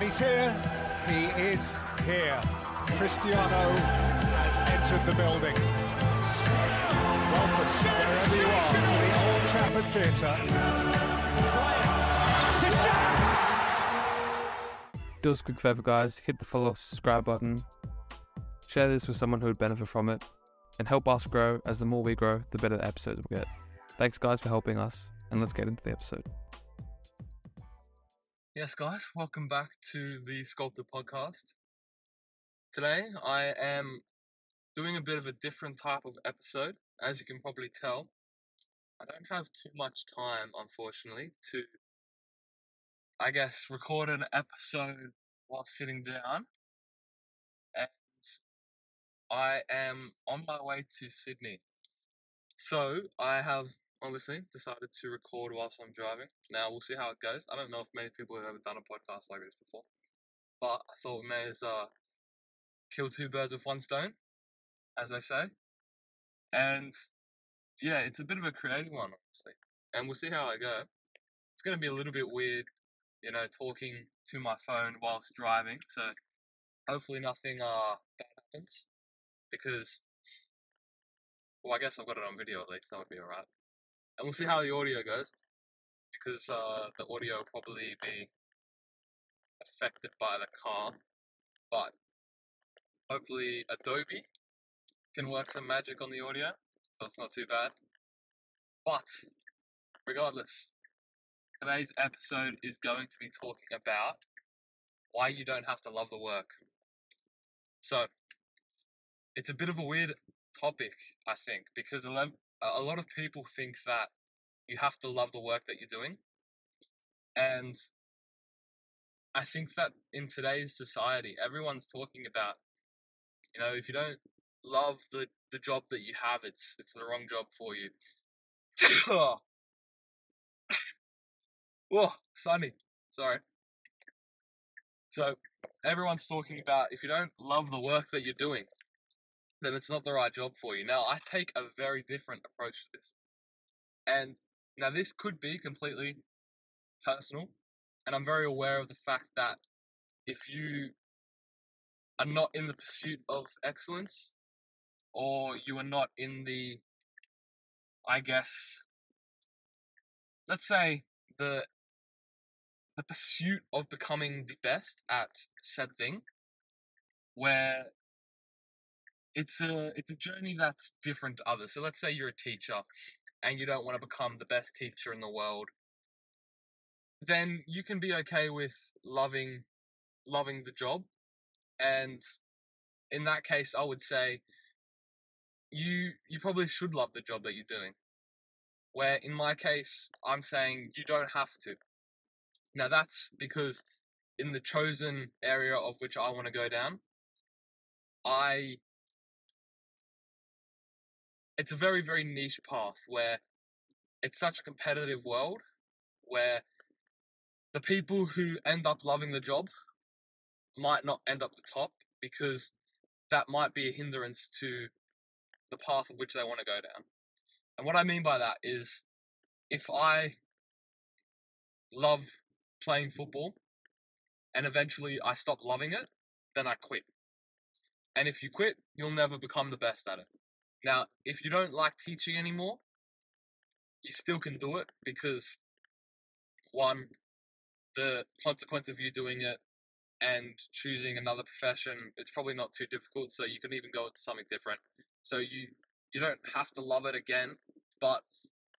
And he's here. He is here. Cristiano has entered the building. Welcome, wherever you are, to the Old Trafford Theatre. Do us a quick favor, guys. Hit the follow, subscribe button. Share this with someone who would benefit from it. And help us grow, as the more we grow, the better the episodes will get. Thanks, guys, for helping us. And let's get into the episode. Yes, guys, welcome back to the Sculptor podcast. Today, I am doing a bit of a different type of episode. As you can probably tell, I don't have too much time, unfortunately, to, I guess, record an episode while sitting down. And I am on my way to Sydney. So, I have obviously decided to record whilst I'm driving. Now, we'll see how it goes. I don't know if many people have ever done a podcast like this before, but I thought we may as uh, kill two birds with one stone, as they say. And yeah, it's a bit of a creative one, honestly. And we'll see how I go. It's going to be a little bit weird, you know, talking to my phone whilst driving. So hopefully nothing uh, bad happens. Because, well, I guess I've got it on video at least. That would be alright. And we'll see how the audio goes. Because uh, the audio will probably be affected by the car. But hopefully Adobe can work some magic on the audio, so it's not too bad. But regardless, today's episode is going to be talking about why you don't have to love the work. So, it's a bit of a weird topic, I think, because a lot of people think that you have to love the work that you're doing. And I think that in today's society, everyone's talking about, you know, if you don't love the, the job that you have, it's it's the wrong job for you. oh. oh, sunny. Sorry. So everyone's talking about if you don't love the work that you're doing, then it's not the right job for you. Now I take a very different approach to this. And now this could be completely personal, and I'm very aware of the fact that if you are not in the pursuit of excellence, or you are not in the, I guess, let's say the the pursuit of becoming the best at said thing, where it's a it's a journey that's different to others. So let's say you're a teacher and you don't want to become the best teacher in the world, then you can be okay with loving loving the job. And in that case I would say you you probably should love the job that you're doing. Where in my case, I'm saying you don't have to. Now that's because in the chosen area of which I want to go down, I it's a very very niche path where it's such a competitive world where the people who end up loving the job might not end up the top because that might be a hindrance to the path of which they want to go down. And what I mean by that is if I love playing football and eventually I stop loving it, then I quit. And if you quit, you'll never become the best at it. Now, if you don't like teaching anymore, you still can do it because one, the consequence of you doing it and choosing another profession, it's probably not too difficult. So you can even go into something different. So you you don't have to love it again, but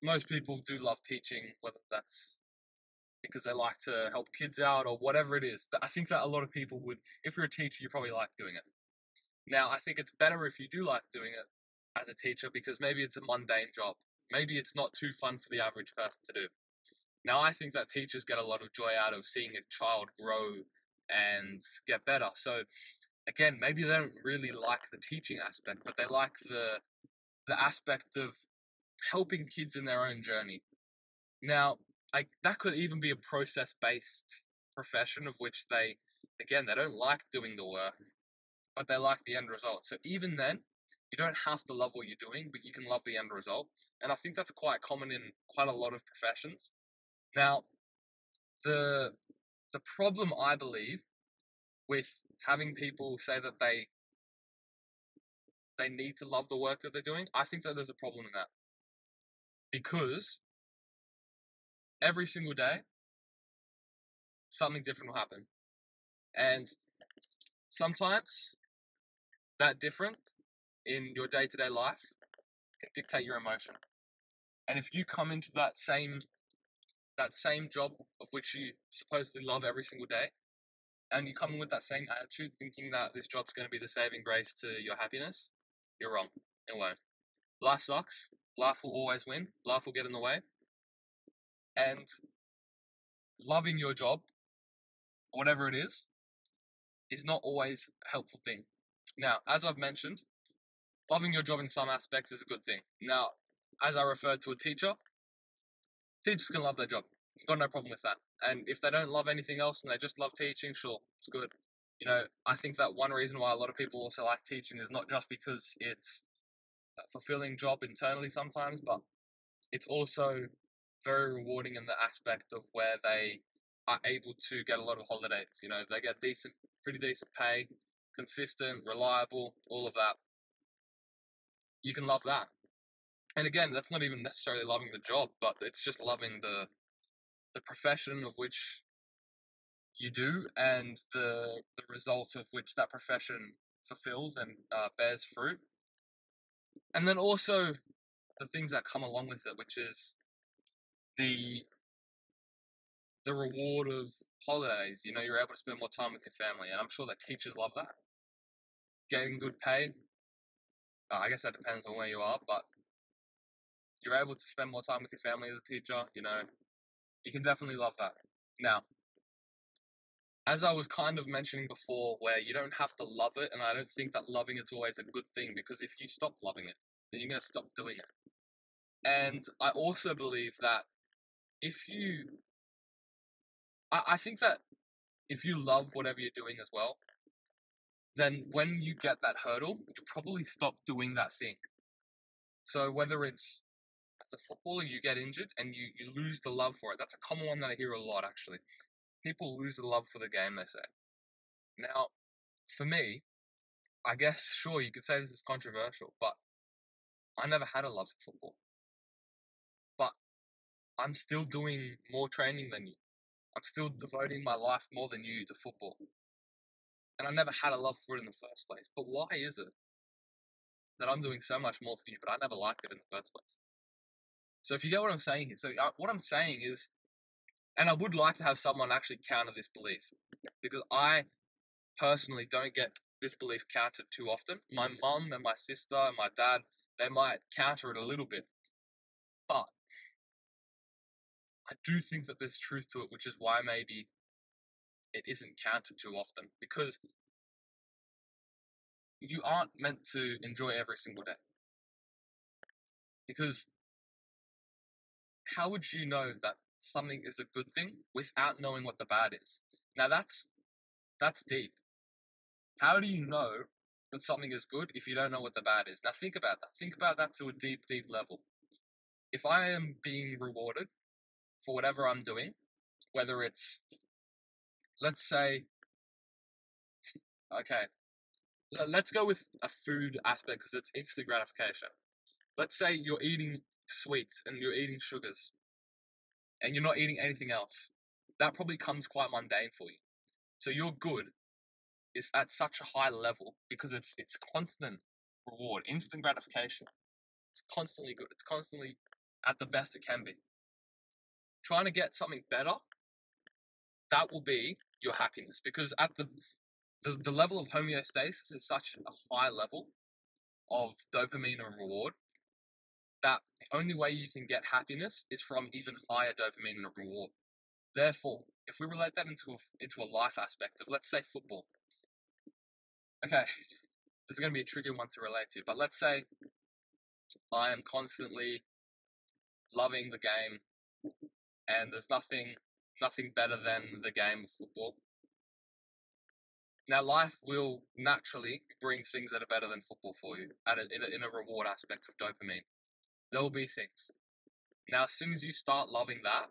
most people do love teaching, whether that's because they like to help kids out or whatever it is. I think that a lot of people would, if you're a teacher, you probably like doing it. Now, I think it's better if you do like doing it as a teacher because maybe it's a mundane job. Maybe it's not too fun for the average person to do. Now, I think that teachers get a lot of joy out of seeing a child grow and get better. So, again, maybe they don't really like the teaching aspect, but they like the the aspect of helping kids in their own journey. Now, I, that could even be a process based profession of which they, again, they don't like doing the work, but they like the end result. So even then, you don't have to love what you're doing, but you can love the end result. And I think that's quite common in quite a lot of professions. Now, the the problem I believe with having people say that they they need to love the work that they're doing, I think that there's a problem in that. Because every single day something different will happen. And sometimes that different in your day to day life can dictate your emotion. And if you come into that same that same job of which you supposedly love every single day, and you come in with that same attitude, thinking that this job's going to be the saving grace to your happiness, you're wrong. It won't. Life sucks. Life will always win. Life will get in the way. And loving your job, whatever it is, is not always a helpful thing. Now, as I've mentioned, loving your job in some aspects is a good thing. Now, as I referred to a teacher, teachers can love their job. Got no problem with that. And if they don't love anything else and they just love teaching, sure, it's good. You know, I think that one reason why a lot of people also like teaching is not just because it's a fulfilling job internally sometimes, but it's also very rewarding in the aspect of where they are able to get a lot of holidays. You know, they get decent, pretty decent pay, consistent, reliable, all of that. You can love that. And again, that's not even necessarily loving the job, but it's just loving the the profession of which you do and the the result of which that profession fulfills and uh, bears fruit. And then also the things that come along with it, which is the the reward of holidays. You know, you're able to spend more time with your family, and I'm sure that teachers love that. Getting good pay. Uh, I guess that depends on where you are, but you're able to spend more time with your family as a teacher. You know, you can definitely love that. Now, as I was kind of mentioning before, where you don't have to love it, and I don't think that loving it's always a good thing because if you stop loving it, then you're gonna stop doing it. And I also believe that if you, I, I think that if you love whatever you're doing as well, then when you get that hurdle, you probably stop doing that thing. So whether it's as a footballer you get injured and you, you lose the love for it, that's a common one that I hear a lot actually. People lose the love for the game, they say. Now, for me, I guess sure you could say this is controversial, but I never had a love for football. But I'm still doing more training than you. I'm still devoting my life more than you to football. And I never had a love for it in the first place. But why is it that I'm doing so much more for you, but I never liked it in the first place? So if you get what I'm saying here, so uh, what I'm saying is, and I would like to have someone actually counter this belief because I personally don't get this belief countered too often. My mum and my sister and my dad, they might counter it a little bit, but I do think that there's truth to it, which is why maybe it isn't counted too often because you aren't meant to enjoy every single day. Because how would you know that something is a good thing without knowing what the bad is? Now that's that's deep. How do you know that something is good if you don't know what the bad is? Now think about that. Think about that to a deep, deep level. If I am being rewarded for whatever I'm doing, whether it's let's say okay, let's go with a food aspect because it's instant gratification. Let's say you're eating sweets and you're eating sugars and you're not eating anything else. That probably comes quite mundane for you. So your good is at such a high level because it's it's constant reward, instant gratification. It's constantly good. It's constantly at the best it can be. Trying to get something better, that will be your happiness because at the the, the level of homeostasis is such a high level of dopamine and reward that the only way you can get happiness is from even higher dopamine and reward. Therefore, if we relate that into a, into a life aspect of, let's say, football. Okay, this is going to be a tricky one to relate to, but let's say I am constantly loving the game, and there's nothing nothing better than the game of football. Now, life will naturally bring things that are better than football for you at a, in, a, in a reward aspect of dopamine there will be things. Now, as soon as you start loving that,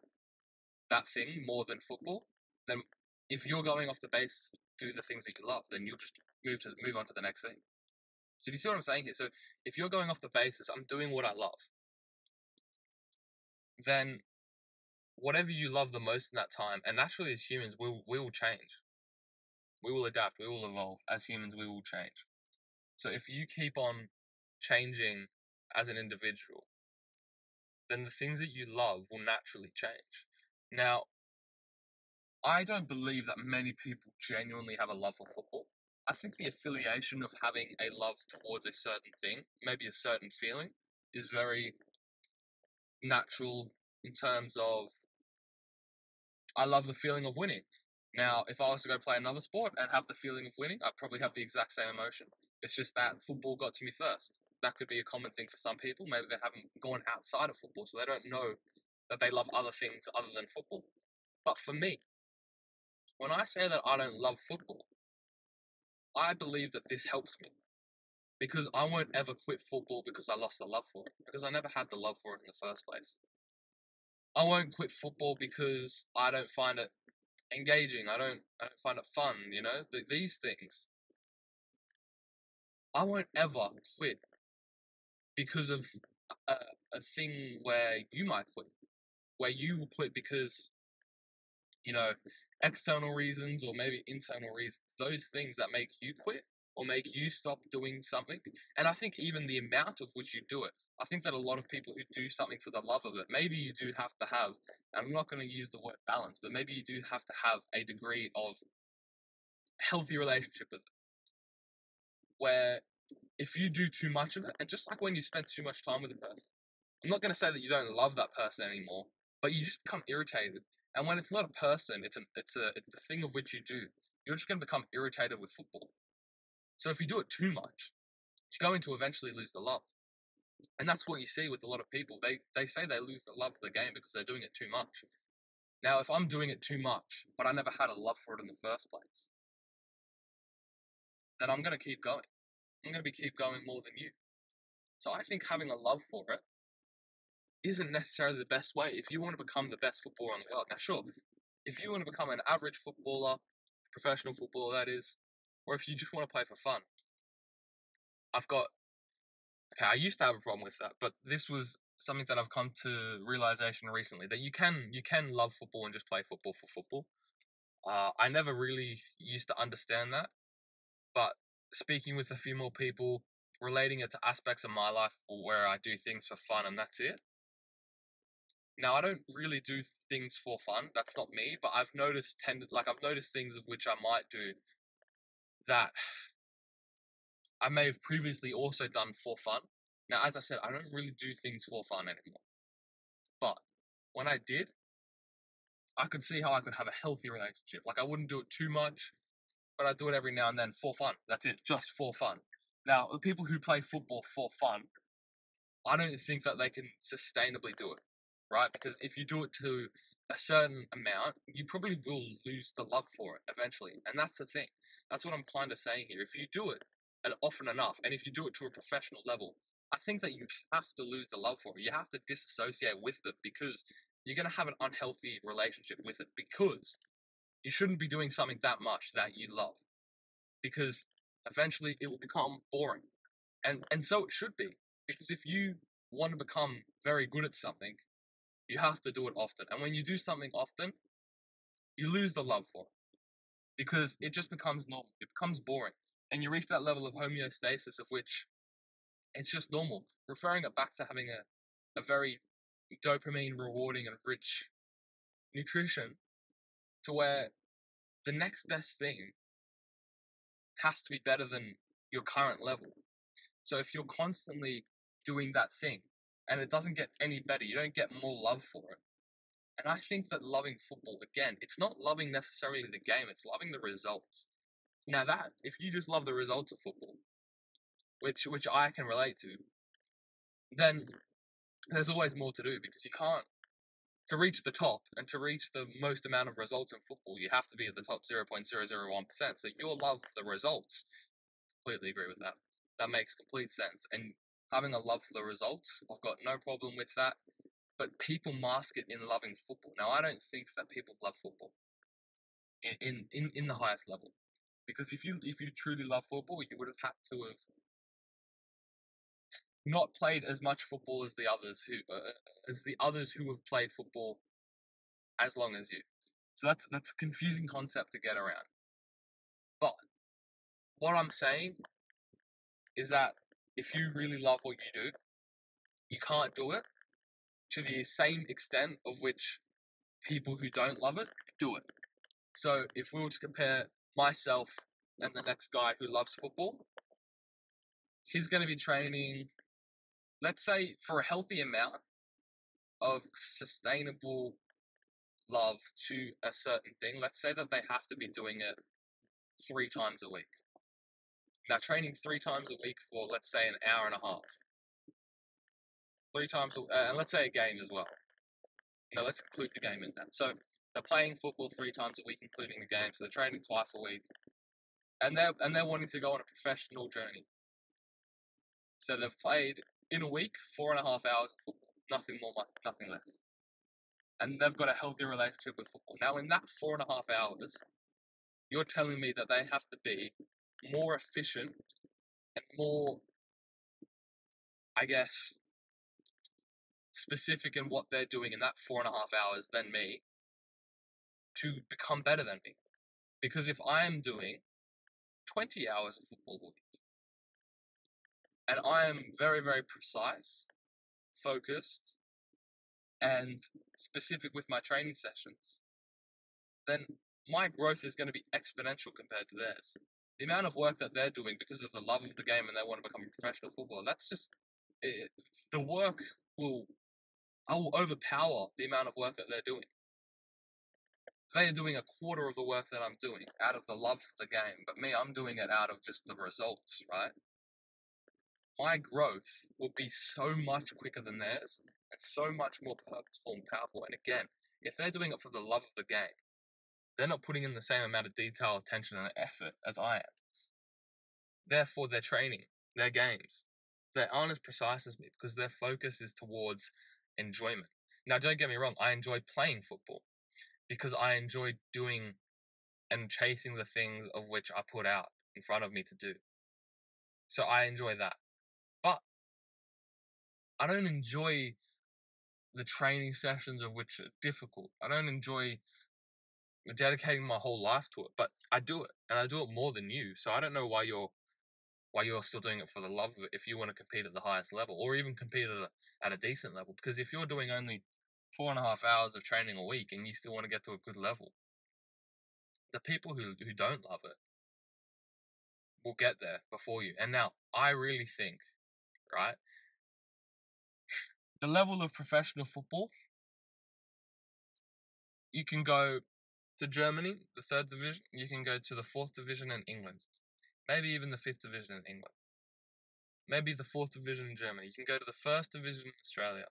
that thing more than football, then if you're going off the base do the things that you love, then you'll just move to move on to the next thing. So do you see what I'm saying here? So if you're going off the basis, I'm doing what I love, then whatever you love the most in that time, and naturally as humans, we will, we will change. We will adapt, we will evolve. As humans, we will change. So if you keep on changing as an individual, then the things that you love will naturally change. Now, I don't believe that many people genuinely have a love for football. I think the affiliation of having a love towards a certain thing, maybe a certain feeling, is very natural in terms of I love the feeling of winning. Now, if I was to go play another sport and have the feeling of winning, I'd probably have the exact same emotion. It's just that football got to me first. That could be a common thing for some people. Maybe they haven't gone outside of football, so they don't know that they love other things other than football. But for me, when I say that I don't love football, I believe that this helps me. Because I won't ever quit football because I lost the love for it. Because I never had the love for it in the first place. I won't quit football because I don't find it engaging. I don't I don't find it fun, you know? Th- these things. I won't ever quit because of a, a thing where you might quit. Where you will quit because you know, external reasons or maybe internal reasons, those things that make you quit or make you stop doing something. And I think even the amount of which you do it, I think that a lot of people who do something for the love of it, maybe you do have to have, and I'm not going to use the word balance, but maybe you do have to have a degree of healthy relationship with it. Where if you do too much of it, and just like when you spend too much time with a person, I'm not going to say that you don't love that person anymore, but you just become irritated and when it's not a person, it's an it's a it's a thing of which you do. You're just going to become irritated with football. So if you do it too much, you're going to eventually lose the love. And that's what you see with a lot of people. They they say they lose the love for the game because they're doing it too much. Now, if I'm doing it too much, but I never had a love for it in the first place, then I'm going to keep going. I'm going to be keep going more than you. So I think having a love for it isn't necessarily the best way if you want to become the best footballer in the world. Now, sure, if you want to become an average footballer, professional footballer, that is, or if you just want to play for fun, I've got. Okay, I used to have a problem with that, but this was something that I've come to realization recently that you can you can love football and just play football for football. Uh, I never really used to understand that, but speaking with a few more people, relating it to aspects of my life where I do things for fun and that's it, now I don't really do things for fun. That's not me. But I've noticed tend like I've noticed things of which I might do that I may have previously also done for fun. Now, as I said, I don't really do things for fun anymore. But when I did, I could see how I could have a healthy relationship. Like I wouldn't do it too much, but I'd do it every now and then for fun. That's it, just for fun. Now, the people who play football for fun, I don't think that they can sustainably do it right? Because if you do it to a certain amount, you probably will lose the love for it eventually. And that's the thing. That's what I'm kind of saying here. If you do it often enough, and if you do it to a professional level, I think that you have to lose the love for it. You have to disassociate with it because you're going to have an unhealthy relationship with it because you shouldn't be doing something that much that you love because eventually it will become boring. And and so it should be because if you want to become very good at something, you have to do it often. And when you do something often, you lose the love for it because it just becomes normal. It becomes boring. And you reach that level of homeostasis of which it's just normal. Referring it back to having a, a very dopamine rewarding and rich nutrition to where the next best thing has to be better than your current level. So if you're constantly doing that thing and it doesn't get any better. You don't get more love for it. And I think that loving football, again, it's not loving necessarily the game, it's loving the results. Now that if you just love the results of football, which which I can relate to, then there's always more to do because you can't to reach the top and to reach the most amount of results in football, you have to be at the top 0.001%. So you'll love the results. Completely agree with that. That makes complete sense. And having a love for the results. I've got no problem with that. But people mask it in loving football. Now, I don't think that people love football in, in, in the highest level. Because if you if you truly love football, you would have had to have not played as much football as the others who uh, as the others who have played football as long as you. So that's that's a confusing concept to get around. But what I'm saying is that if you really love what you do, you can't do it to the same extent of which people who don't love it do it. So if we were to compare myself and the next guy who loves football, he's going to be training, let's say, for a healthy amount of sustainable love to a certain thing. Let's say that they have to be doing it three times a week. Now, training three times a week for, let's say, an hour and a half. Three times, uh, and let's say a game as well. Now, let's include the game in that. So, they're playing football three times a week, including the game. So, they're training twice a week. And they're, and they're wanting to go on a professional journey. So, they've played in a week four and a half hours of football. Nothing more, nothing less. And they've got a healthy relationship with football. Now, in that four and a half hours, you're telling me that they have to be more efficient and more, I guess, specific in what they're doing in that four and a half hours than me to become better than me. Because if I am doing 20 hours of football a week and I am very, very precise, focused, and specific with my training sessions, then my growth is going to be exponential compared to theirs the amount of work that they're doing because of the love of the game and they want to become a professional footballer, that's just it, the work will I will overpower the amount of work that they're doing. They are doing a quarter of the work that I'm doing out of the love of the game, but me, I'm doing it out of just the results, right? My growth will be so much quicker than theirs and so much more purposeful and powerful. And again, if they're doing it for the love of the game, they're not putting in the same amount of detail, attention, and effort as I am. Therefore, their training, their games, they aren't as precise as me because their focus is towards enjoyment. Now, don't get me wrong, I enjoy playing football because I enjoy doing and chasing the things of which I put out in front of me to do. So I enjoy that. But I don't enjoy the training sessions of which are difficult. I don't enjoy dedicating my whole life to it, but I do it, and I do it more than you. So I don't know why you're why you're still doing it for the love of it if you want to compete at the highest level or even compete at a, at a decent level. Because if you're doing only four and a half hours of training a week and you still want to get to a good level, the people who who don't love it will get there before you. And now I really think, right, the level of professional football, you can go to Germany, the third division, you can go to the fourth division in England. Maybe even the fifth division in England. Maybe the fourth division in Germany. You can go to the first division in Australia.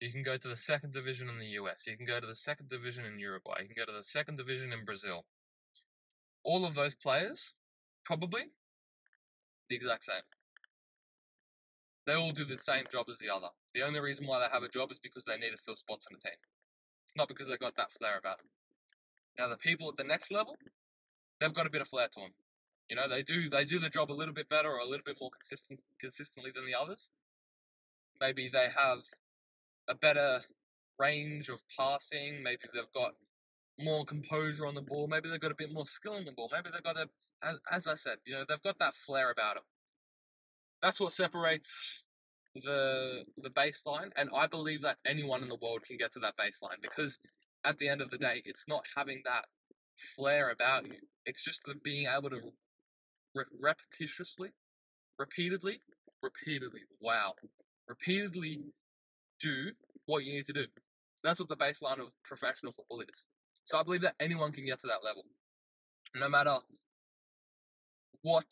You can go to the second division in the US. You can go to the second division in Uruguay. You can go to the second division in Brazil. All of those players, probably the exact same. They all do the same job as the other. The only reason why they have a job is because they need to fill spots in the team. It's not because they've got that flair about them. Now the people at the next level, they've got a bit of flair to them. You know, they do they do the job a little bit better or a little bit more consistent consistently than the others. Maybe they have a better range of passing. Maybe they've got more composure on the ball. Maybe they've got a bit more skill on the ball. Maybe they've got a, as, as I said, you know, they've got that flair about them. That's what separates the the baseline, and I believe that anyone in the world can get to that baseline because at the end of the day, it's not having that flair about you. It's just the being able to re- repetitiously, repeatedly, repeatedly, wow, repeatedly do what you need to do. That's what the baseline of professional football is. So I believe that anyone can get to that level. No matter what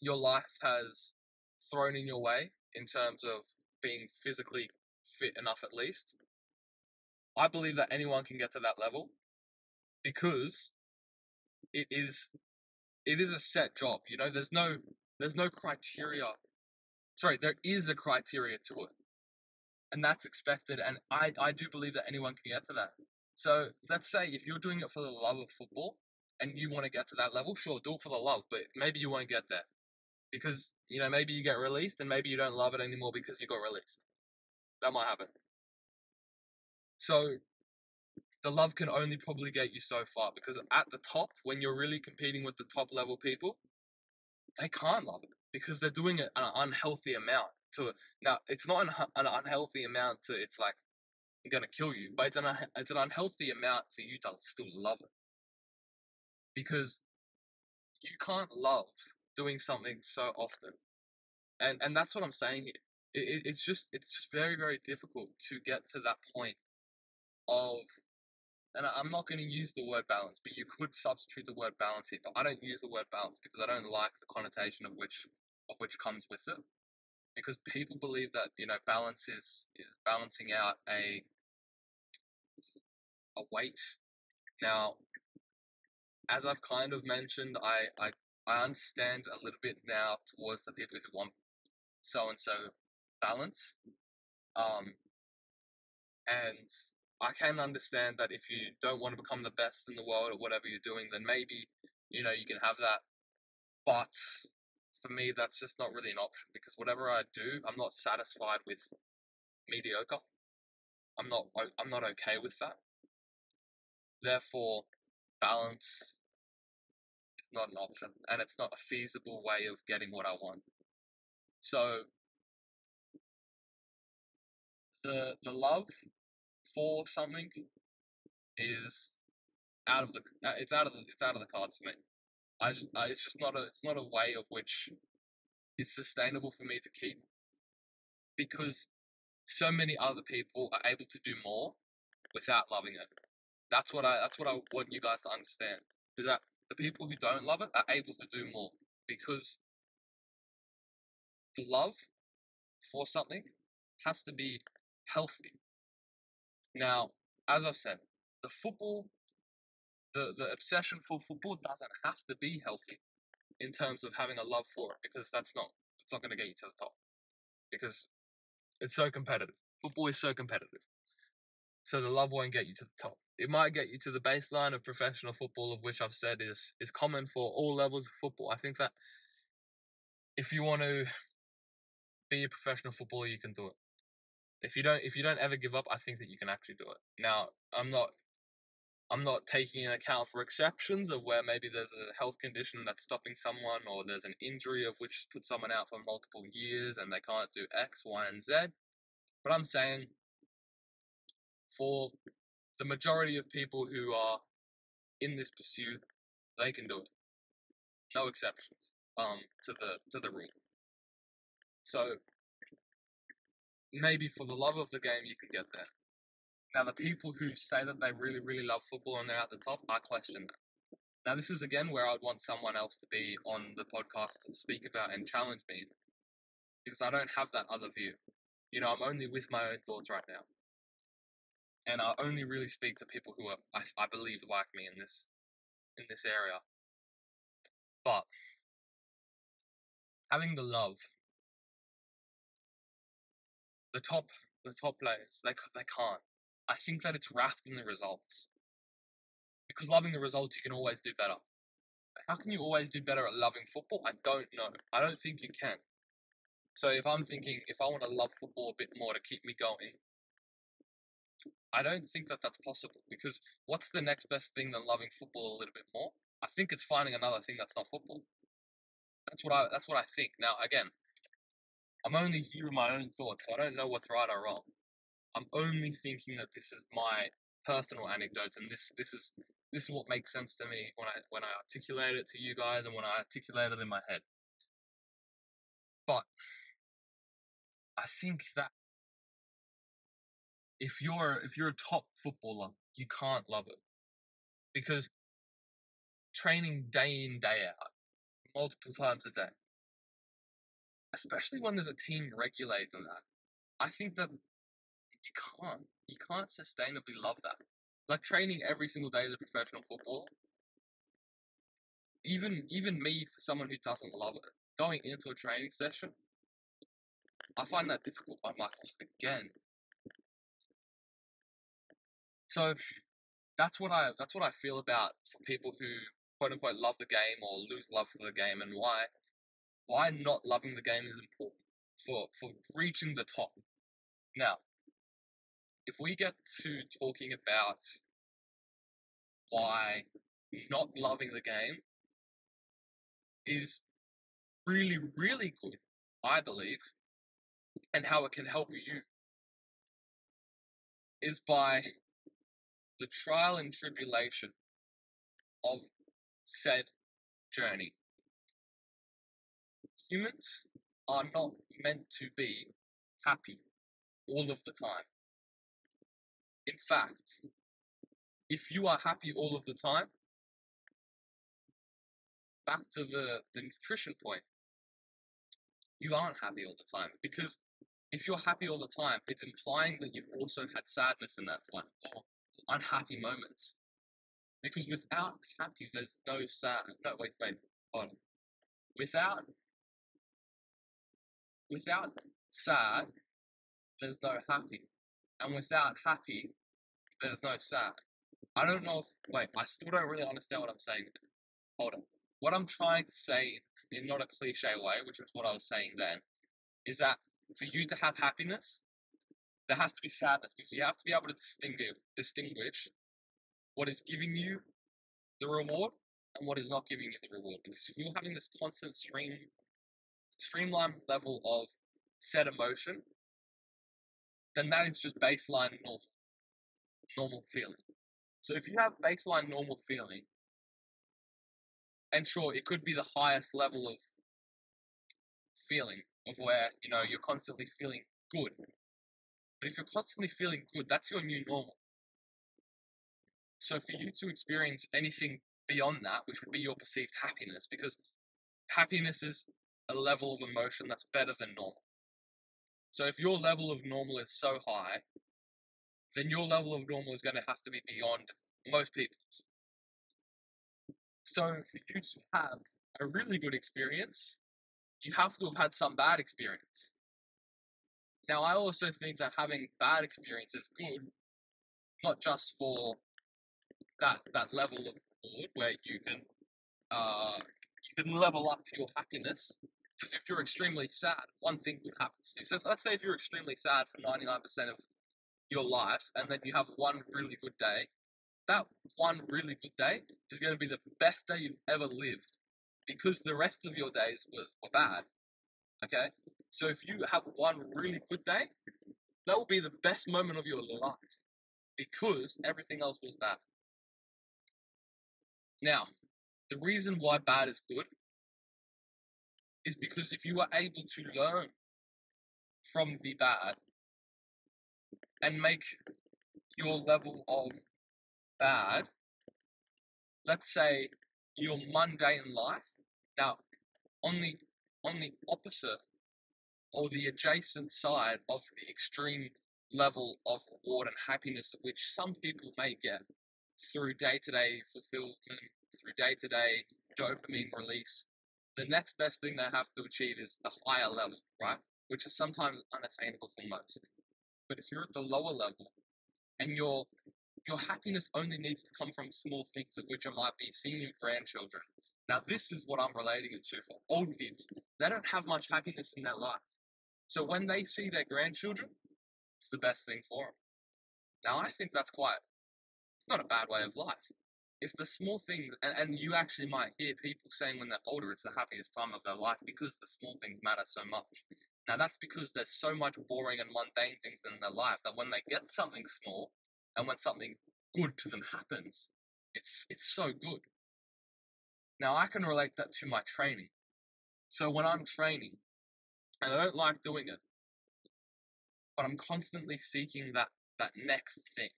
your life has thrown in your way in terms of being physically fit enough at least, I believe that anyone can get to that level because it is it is a set job. You know, there's no there's no criteria. Sorry, there is a criteria to it, and that's expected. And I I do believe that anyone can get to that. So let's say if you're doing it for the love of football, and you want to get to that level, sure, do it for the love, but maybe you won't get there because you know maybe you get released and maybe you don't love it anymore because you got released. That might happen. So the love can only probably get you so far because at the top, when you're really competing with the top level people, they can't love it because they're doing it an unhealthy amount to now it's not an, an unhealthy amount to it's like gonna kill you but it's an it's an unhealthy amount for you to still love it because you can't love doing something so often and and that's what i'm saying here it, it's just it's just very very difficult to get to that point of and I'm not going to use the word balance, but you could substitute the word balance here. But I don't use the word balance because I don't like the connotation of which of which comes with it. Because people believe that you know balance is is balancing out a a weight. Now, as I've kind of mentioned, I I, I understand a little bit now towards the people who want so and so balance. Um, and I can understand that if you don't want to become the best in the world or whatever you're doing, then maybe you know you can have that. But for me, that's just not really an option because whatever I do, I'm not satisfied with mediocre. I'm not. I'm not okay with that. Therefore, balance is not an option, and it's not a feasible way of getting what I want. So the the love for something is out of the uh, it's out of the it's out of the cards for me. I, I it's just not a it's not a way of which is sustainable for me to keep because so many other people are able to do more without loving it. That's what I that's what I want you guys to understand is that the people who don't love it are able to do more because the love for something has to be healthy. Now, as I've said, the football, the, the obsession for football doesn't have to be healthy in terms of having a love for it because that's not it's not going to get you to the top because it's so competitive. Football is so competitive. So the love won't get you to the top. It might get you to the baseline of professional football, of which I've said is is common for all levels of football. I think that if you want to be a professional footballer, you can do it if you don't if you don't ever give up, I think that you can actually do it. Now, I'm not I'm not taking into account for exceptions of where maybe there's a health condition that's stopping someone or there's an injury of which put someone out for multiple years and they can't do X, Y, and Z. But I'm saying for the majority of people who are in this pursuit, they can do it. No exceptions um, to the to the rule. So maybe for the love of the game, you can get there. Now, the people who say that they really, really love football and they're at the top, I question that. Now, this is again where I'd want someone else to be on the podcast to speak about and challenge me because I don't have that other view. You know, I'm only with my own thoughts right now. And I only really speak to people who are, I, I believe, like me in this, in this area. But having the love the top the top players they they can't. I think that it's wrapped in the results. Because loving the results, you can always do better. How can you always do better at loving football? I don't know. I don't think you can. So if I'm thinking, if I want to love football a bit more to keep me going, I don't think that that's possible. Because what's the next best thing than loving football a little bit more? I think it's finding another thing that's not football. That's what I. That's what I think. Now, again, I'm only hearing my own thoughts, so I don't know what's right or wrong. I'm only thinking that this is my personal anecdotes, and this this is this is what makes sense to me when I when I articulate it to you guys and when I articulate it in my head. But I think that if you're if you're a top footballer, you can't love it because training day in day out, multiple times a day, especially when there's a team regulating that. I think that you can't. You can't sustainably love that. Like training every single day as a professional footballer. Even even me, for someone who doesn't love it, going into a training session, I find that difficult. I'm like, again. So that's what I that's what I feel about for people who quote unquote love the game or lose love for the game and why why not loving the game is important for for reaching the top. Now, if we get to talking about why not loving the game is really, really good, I believe, and how it can help you is by the trial and tribulation of said journey. Humans are not meant to be happy all of the time. In fact, if you are happy all of the time, back to the, the nutrition point, you aren't happy all the time because if you're happy all the time, it's implying that you've also had sadness in that time or unhappy moments. Because without happy, there's no sad. No, wait, wait, hold on. Without, without sad, there's no happy, and without happy, there's no sad. I don't know if wait, I still don't really understand what I'm saying. Hold on. What I'm trying to say in not a cliche way, which is what I was saying then, is that for you to have happiness, there has to be sadness because you have to be able to distinguish distinguish what is giving you the reward and what is not giving you the reward. Because if you're having this constant stream streamlined level of said emotion, then that is just baseline normal normal feeling. So if you have baseline normal feeling, and sure, it could be the highest level of feeling of where you know you're constantly feeling good. But if you're constantly feeling good, that's your new normal. So for you to experience anything beyond that, which would be your perceived happiness, because happiness is a level of emotion that's better than normal. So if your level of normal is so high, then your level of normal is going to have to be beyond most people's. So for you to have a really good experience, you have to have had some bad experience. Now, I also think that having bad experience is good, not just for that that level of reward where you can uh, you can level up your happiness. Because if you're extremely sad, one thing would happen to you. So let's say if you're extremely sad for 99% of your life, and then you have one really good day, that one really good day is going to be the best day you've ever lived because the rest of your days were, were bad. Okay? So if you have one really good day, that will be the best moment of your life because everything else was bad. Now, the reason why bad is good is because if you are able to learn from the bad and make your level of bad, let's say your mundane life. Now, on the on the opposite or the adjacent side of the extreme level of reward and happiness of which some people may get through day-to-day fulfillment, through day-to-day dopamine release, the next best thing they have to achieve is the higher level, right? Which is sometimes unattainable for most. But if you're at the lower level and your your happiness only needs to come from small things of which it might be seeing your grandchildren. Now this is what I'm relating it to for old people. They don't have much happiness in their life. So when they see their grandchildren, it's the best thing for them. Now I think that's quite it's not a bad way of life. If the small things, and, and you actually might hear people saying when they're older, it's the happiest time of their life because the small things matter so much. Now that's because there's so much boring and mundane things in their life that when they get something small, and when something good to them happens, it's it's so good. Now I can relate that to my training. So when I'm training, and I don't like doing it, but I'm constantly seeking that that next thing,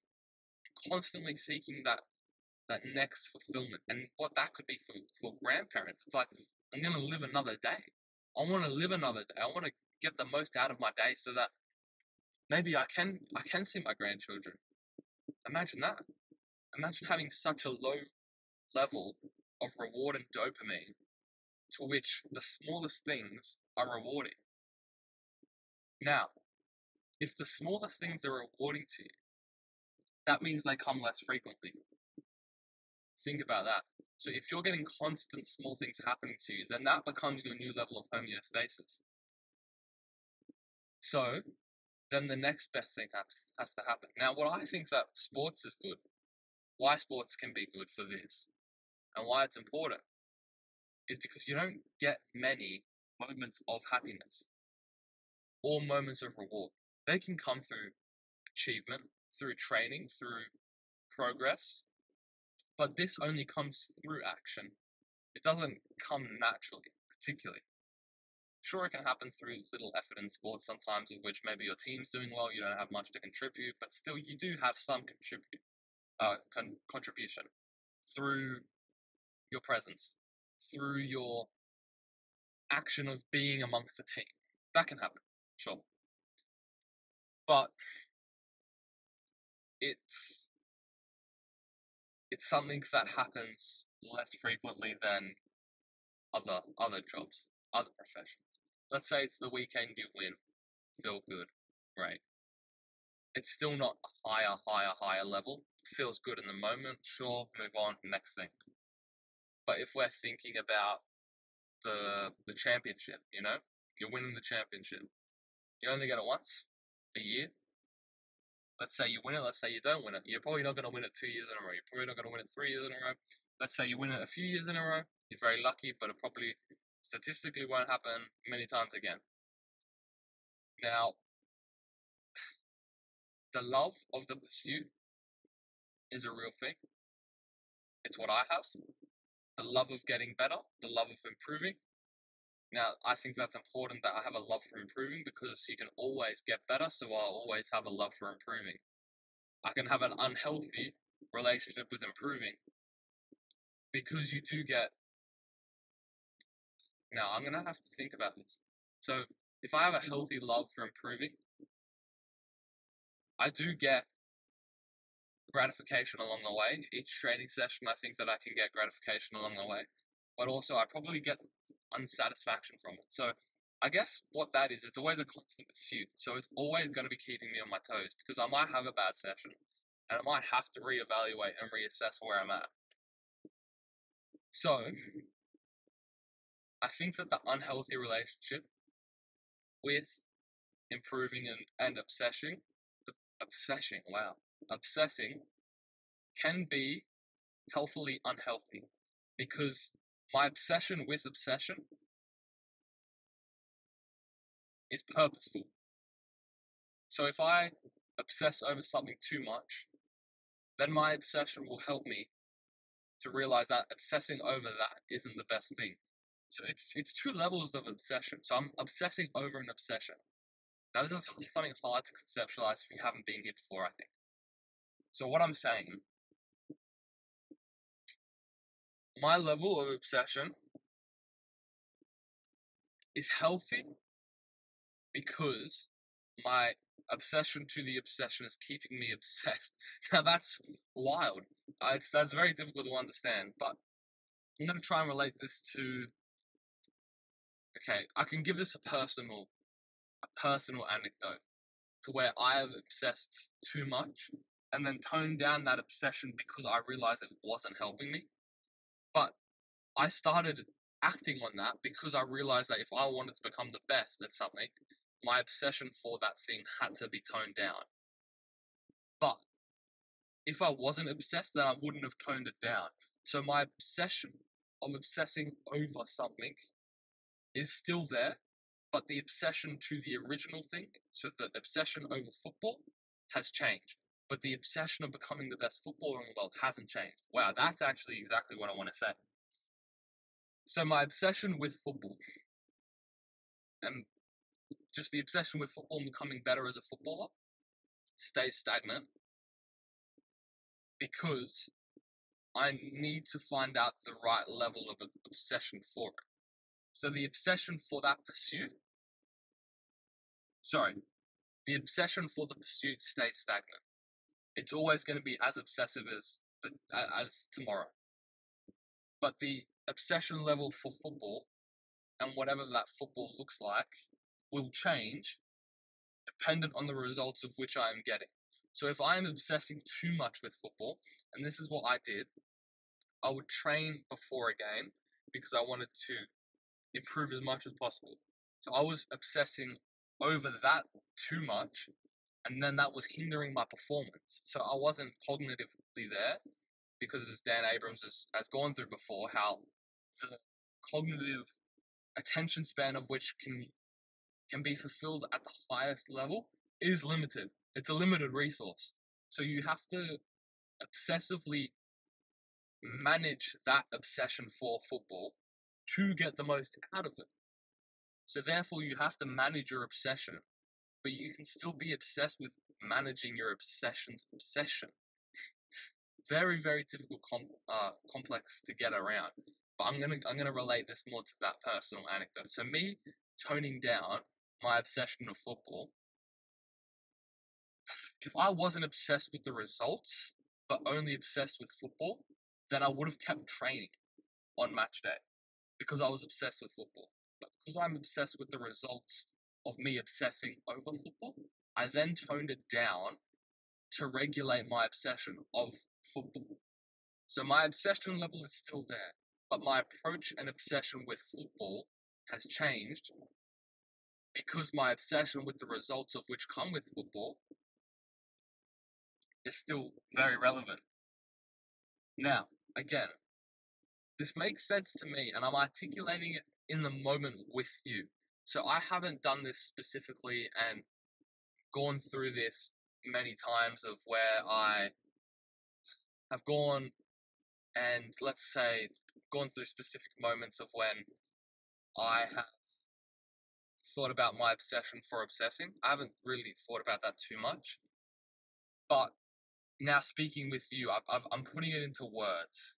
constantly seeking that that next fulfillment, and what that could be for for grandparents. It's like I'm gonna live another day. I want to live another day. I want to get the most out of my day so that maybe I can I can see my grandchildren. Imagine that. Imagine having such a low level of reward and dopamine to which the smallest things are rewarding. Now, if the smallest things are rewarding to you, that means they come less frequently. Think about that. So if you're getting constant small things happening to you, then that becomes your new level of homeostasis. So then the next best thing has, has to happen. Now, what I think that sports is good, why sports can be good for this, and why it's important, is because you don't get many moments of happiness or moments of reward. They can come through achievement, through training, through progress, but this only comes through action. It doesn't come naturally, particularly. Sure, it can happen through little effort in sports sometimes, of which maybe your team's doing well, you don't have much to contribute, but still you do have some contribute, uh, con- contribution through your presence, through your action of being amongst a team. That can happen, sure. But it's it's something that happens less frequently than other other jobs, other professions. Let's say it's the weekend you win, feel good, great. It's still not a higher, higher, higher level. Feels good in the moment, sure, move on, next thing. But if we're thinking about the the championship, you know, you're winning the championship. You only get it once a year, let's say you win it, let's say you don't win it. You're probably not going to win it two years in a row. You're probably not going to win it three years in a row. Let's say you win it a few years in a row. You're very lucky, but it probably statistically won't happen many times again. Now, the love of the pursuit is a real thing. It's what I have. The love of getting better, the love of improving, now, I think that's important that I have a love for improving because you can always get better, so I'll always have a love for improving. I can have an unhealthy relationship with improving because you do get. Now, I'm going to have to think about this. So, if I have a healthy love for improving, I do get gratification along the way. Each training session, I think that I can get gratification along the way. But also, I probably get unsatisfaction from it. So I guess what that is, it's always a constant pursuit. So it's always going to be keeping me on my toes because I might have a bad session and I might have to reevaluate and reassess where I'm at. So I think that the unhealthy relationship with improving and, and obsessing, obsessing, wow, obsessing can be healthily unhealthy because my obsession with obsession is purposeful. So if I obsess over something too much, then my obsession will help me to realize that obsessing over that isn't the best thing. So it's it's two levels of obsession. So I'm obsessing over an obsession. Now this is something hard to conceptualize if you haven't been here before, I think. So what I'm saying my level of obsession is healthy because my obsession to the obsession is keeping me obsessed. Now that's wild. Uh, it's, that's very difficult to understand, but I'm going to try and relate this to. Okay, I can give this a personal, a personal anecdote to where I have obsessed too much and then toned down that obsession because I realized it wasn't helping me. But I started acting on that because I realized that if I wanted to become the best at something, my obsession for that thing had to be toned down. But if I wasn't obsessed, then I wouldn't have toned it down. So my obsession of obsessing over something is still there, but the obsession to the original thing, so the obsession over football, has changed but the obsession of becoming the best footballer in the world hasn't changed. Wow, that's actually exactly what I want to say. So my obsession with football and just the obsession with football and becoming better as a footballer stays stagnant because I need to find out the right level of obsession for it. So the obsession for that pursuit, sorry, the obsession for the pursuit stays stagnant it's always going to be as obsessive as as tomorrow. But the obsession level for football and whatever that football looks like will change dependent on the results of which I am getting. So if I am obsessing too much with football, and this is what I did, I would train before a game because I wanted to improve as much as possible. So I was obsessing over that too much, and then that was hindering my performance. So I wasn't cognitively there because, as Dan Abrams has, has gone through before, how the cognitive attention span of which can can be fulfilled at the highest level is limited. It's a limited resource. So you have to obsessively manage that obsession for football to get the most out of it. So therefore you have to manage your obsession, but you can still be obsessed with managing your obsession's obsession. very, very difficult, com- uh, complex to get around. But I'm gonna I'm gonna relate this more to that personal anecdote. So me toning down my obsession of football. If I wasn't obsessed with the results, but only obsessed with football, then I would have kept training on match day because I was obsessed with football. But because I'm obsessed with the results of me obsessing over football, I then toned it down to regulate my obsession of football. So my obsession level is still there, but my approach and obsession with football has changed because my obsession with the results of which come with football is still very relevant. Now, again, this makes sense to me, and I'm articulating it in the moment with you. So I haven't done this specifically and gone through this many times of where I have gone and let's say gone through specific moments of when I have thought about my obsession for obsessing. I haven't really thought about that too much. But now speaking with you, i am putting it into words.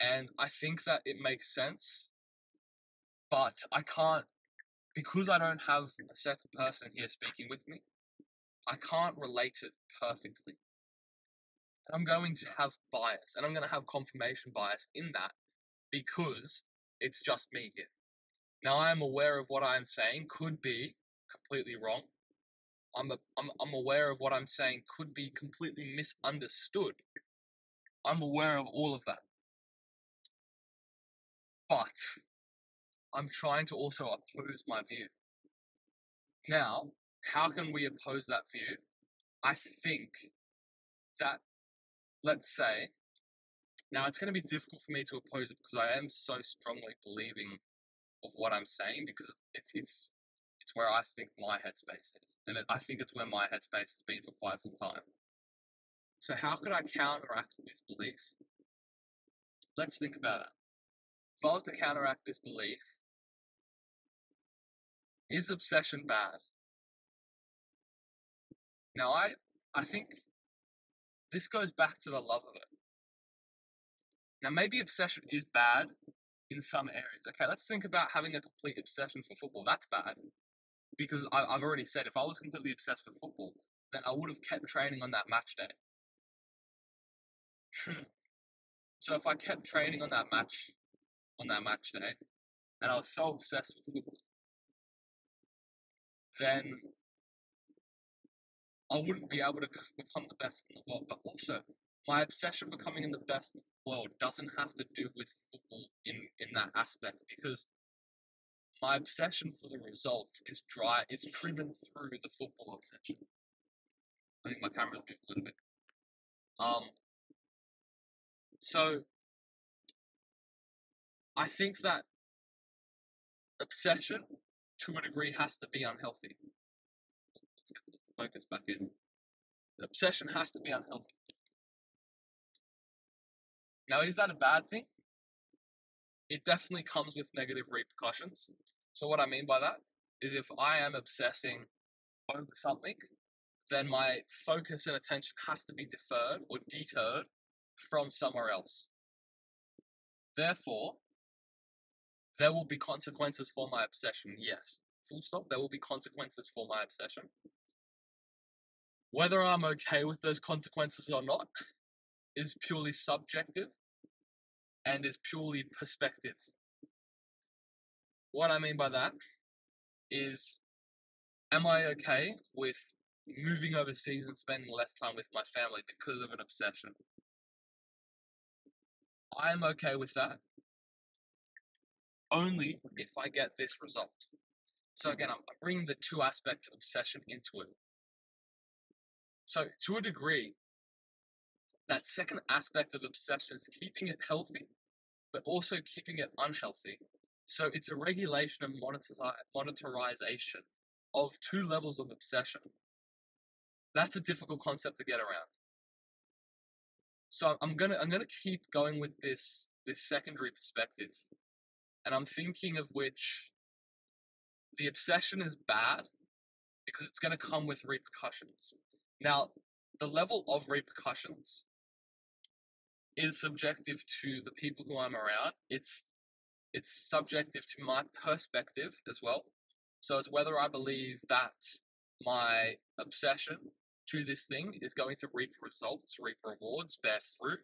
And I think that it makes sense. But I can't, because I don't have a second person here speaking with me, I can't relate it perfectly. And I'm going to have bias, and I'm going to have confirmation bias in that because it's just me here. Now I am aware of what I am saying could be completely wrong. I'm, a, I'm, I'm aware of what I'm saying could be completely misunderstood. I'm aware of all of that. But I'm trying to also oppose my view. Now, how can we oppose that view? I think that, let's say, now it's going to be difficult for me to oppose it because I am so strongly believing of what I'm saying because it's it's it's where I think my headspace is, and it, I think it's where my headspace has been for quite some time. So how could I counteract this belief? Let's think about it. If I was to counteract this belief, is obsession bad? Now I I think this goes back to the love of it. Now maybe obsession is bad in some areas. Okay, let's think about having a complete obsession for football. That's bad. Because I, I've already said, if I was completely obsessed with football, then I would have kept training on that match day. so if I kept training on that match, on that match day, and I was so obsessed with football, then I wouldn't be able to become the best in the world. But also, my obsession for becoming in the best world doesn't have to do with football in, in that aspect because my obsession for the results is dry is driven through the football obsession. I think my camera's moved a little bit. Um so I think that obsession to a degree has to be unhealthy. Let's get the focus back in. The obsession has to be unhealthy. Now, is that a bad thing? It definitely comes with negative repercussions. So, what I mean by that is if I am obsessing over something, then my focus and attention has to be deferred or deterred from somewhere else. Therefore, there will be consequences for my obsession, yes. Full stop, there will be consequences for my obsession. Whether I'm okay with those consequences or not is purely subjective and is purely perspective. What I mean by that is, am I okay with moving overseas and spending less time with my family because of an obsession? I'm okay with that only if I get this result. So again, I'm bringing the two aspect obsession into it. So to a degree, that second aspect of obsession is keeping it healthy, but also keeping it unhealthy. So it's a regulation and monetize, monetarization of two levels of obsession. That's a difficult concept to get around. So I'm gonna I'm gonna keep going with this this secondary perspective, and I'm thinking of which the obsession is bad because it's gonna come with repercussions. Now, the level of repercussions is subjective to the people who I'm around. It's it's subjective to my perspective as well. So it's whether I believe that my obsession to this thing is going to reap results, reap rewards, bear fruit.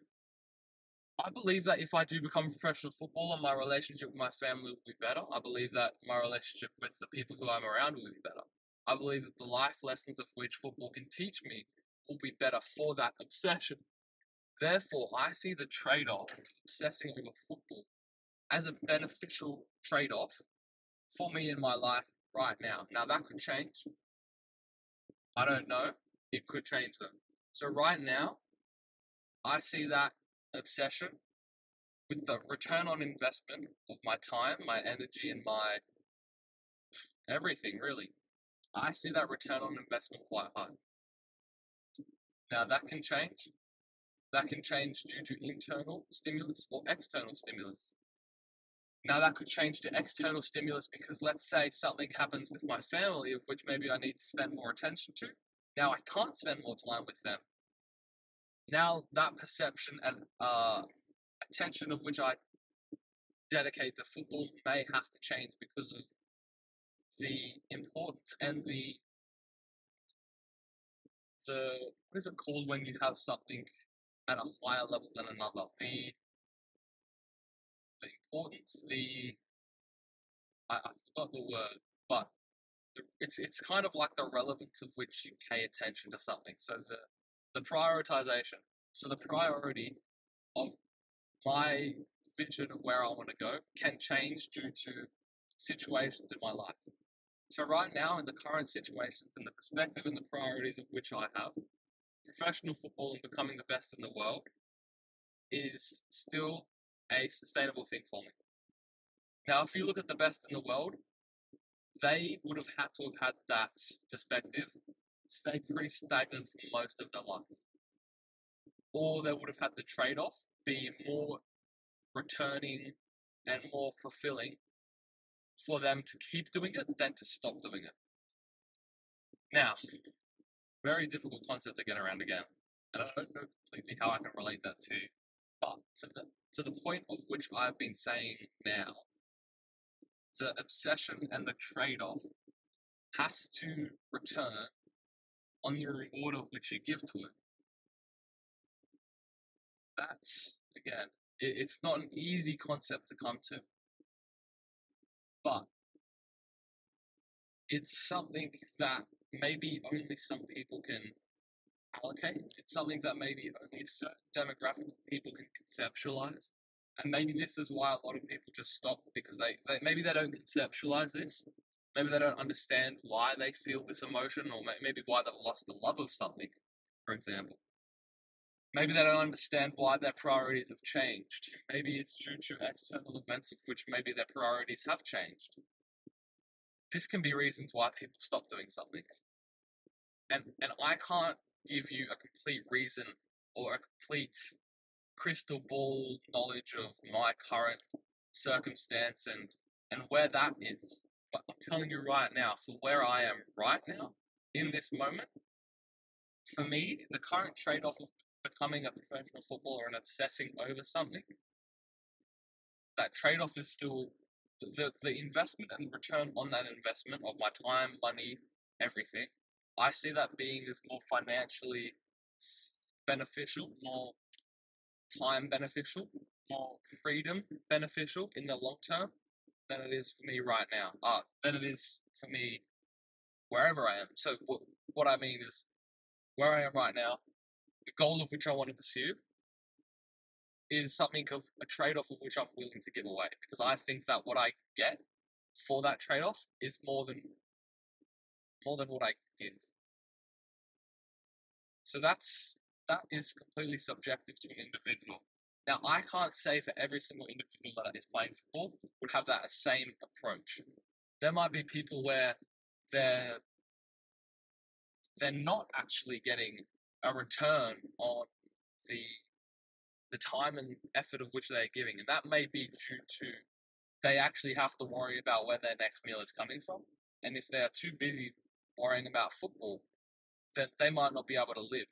I believe that if I do become a professional footballer, my relationship with my family will be better. I believe that my relationship with the people who I'm around will be better. I believe that the life lessons of which football can teach me will be better for that obsession. Therefore, I see the trade off of obsessing over football as a beneficial trade off for me in my life right now. Now, that could change. I don't know. It could change though. So, right now, I see that obsession with the return on investment of my time, my energy, and my everything really. I see that return on investment quite high. Now, that can change. That can change due to internal stimulus or external stimulus. Now, that could change to external stimulus because let's say something happens with my family of which maybe I need to spend more attention to. Now, I can't spend more time with them. Now, that perception and uh, attention of which I dedicate to football may have to change because of the importance and the the what is it called when you have something at a higher level than another? The the importance, the I, I forgot the word, but the, it's it's kind of like the relevance of which you pay attention to something. So the the prioritization. So the priority of my vision of where I want to go can change due to situations in my life. So right now, in the current situations and the perspective and the priorities of which I have, professional football and becoming the best in the world is still a sustainable thing for me. Now, if you look at the best in the world, they would have had to have had that perspective stay pretty stagnant for most of their life. Or they would have had the trade off be more returning and more fulfilling for them to keep doing it than to stop doing it. Now, very difficult concept to get around again, and I don't know completely how I can relate that to, but to the to the point of which I've been saying now, the obsession and the trade off has to return on the reward of which you give to it. That's again, it, it's not an easy concept to come to, but it's something that maybe only some people can allocate. It's something that maybe only a certain demographic of people can conceptualize. And maybe this is why a lot of people just stop because they, they maybe they don't conceptualize this. Maybe they don't understand why they feel this emotion, or maybe why they've lost the love of something, for example. Maybe they don't understand why their priorities have changed. Maybe it's due to external events of which maybe their priorities have changed. This can be reasons why people stop doing something. And and I can't give you a complete reason or a complete crystal ball knowledge of my current circumstance and and where that is. But I'm telling you right now, for where I am right now, in this moment, for me, the current trade off of becoming a professional footballer and obsessing over something, that trade off is still the, the investment and return on that investment of my time, money, everything. I see that being as more financially beneficial, more time beneficial, more freedom beneficial in the long term than it is for me right now. Uh, than it is for me wherever I am. So what what I mean is where I am right now, the goal of which I want to pursue, is something of a trade off of which I'm willing to give away because I think that what I get for that trade off is more than more than what I give. So that's that is completely subjective to an individual. Now I can't say for every single individual that is playing football would have that same approach. There might be people where they're they're not actually getting a return on the the time and effort of which they're giving, and that may be due to they actually have to worry about where their next meal is coming from, and if they are too busy worrying about football, then they might not be able to live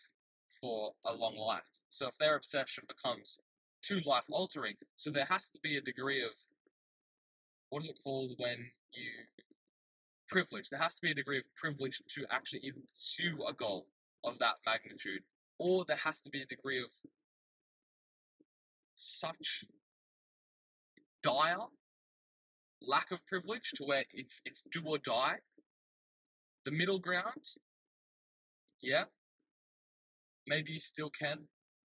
for a long life. So if their obsession becomes too life altering, so there has to be a degree of what is it called when you privilege? There has to be a degree of privilege to actually even pursue a goal of that magnitude, or there has to be a degree of such dire lack of privilege to where it's it's do or die. The middle ground, yeah, maybe you still can,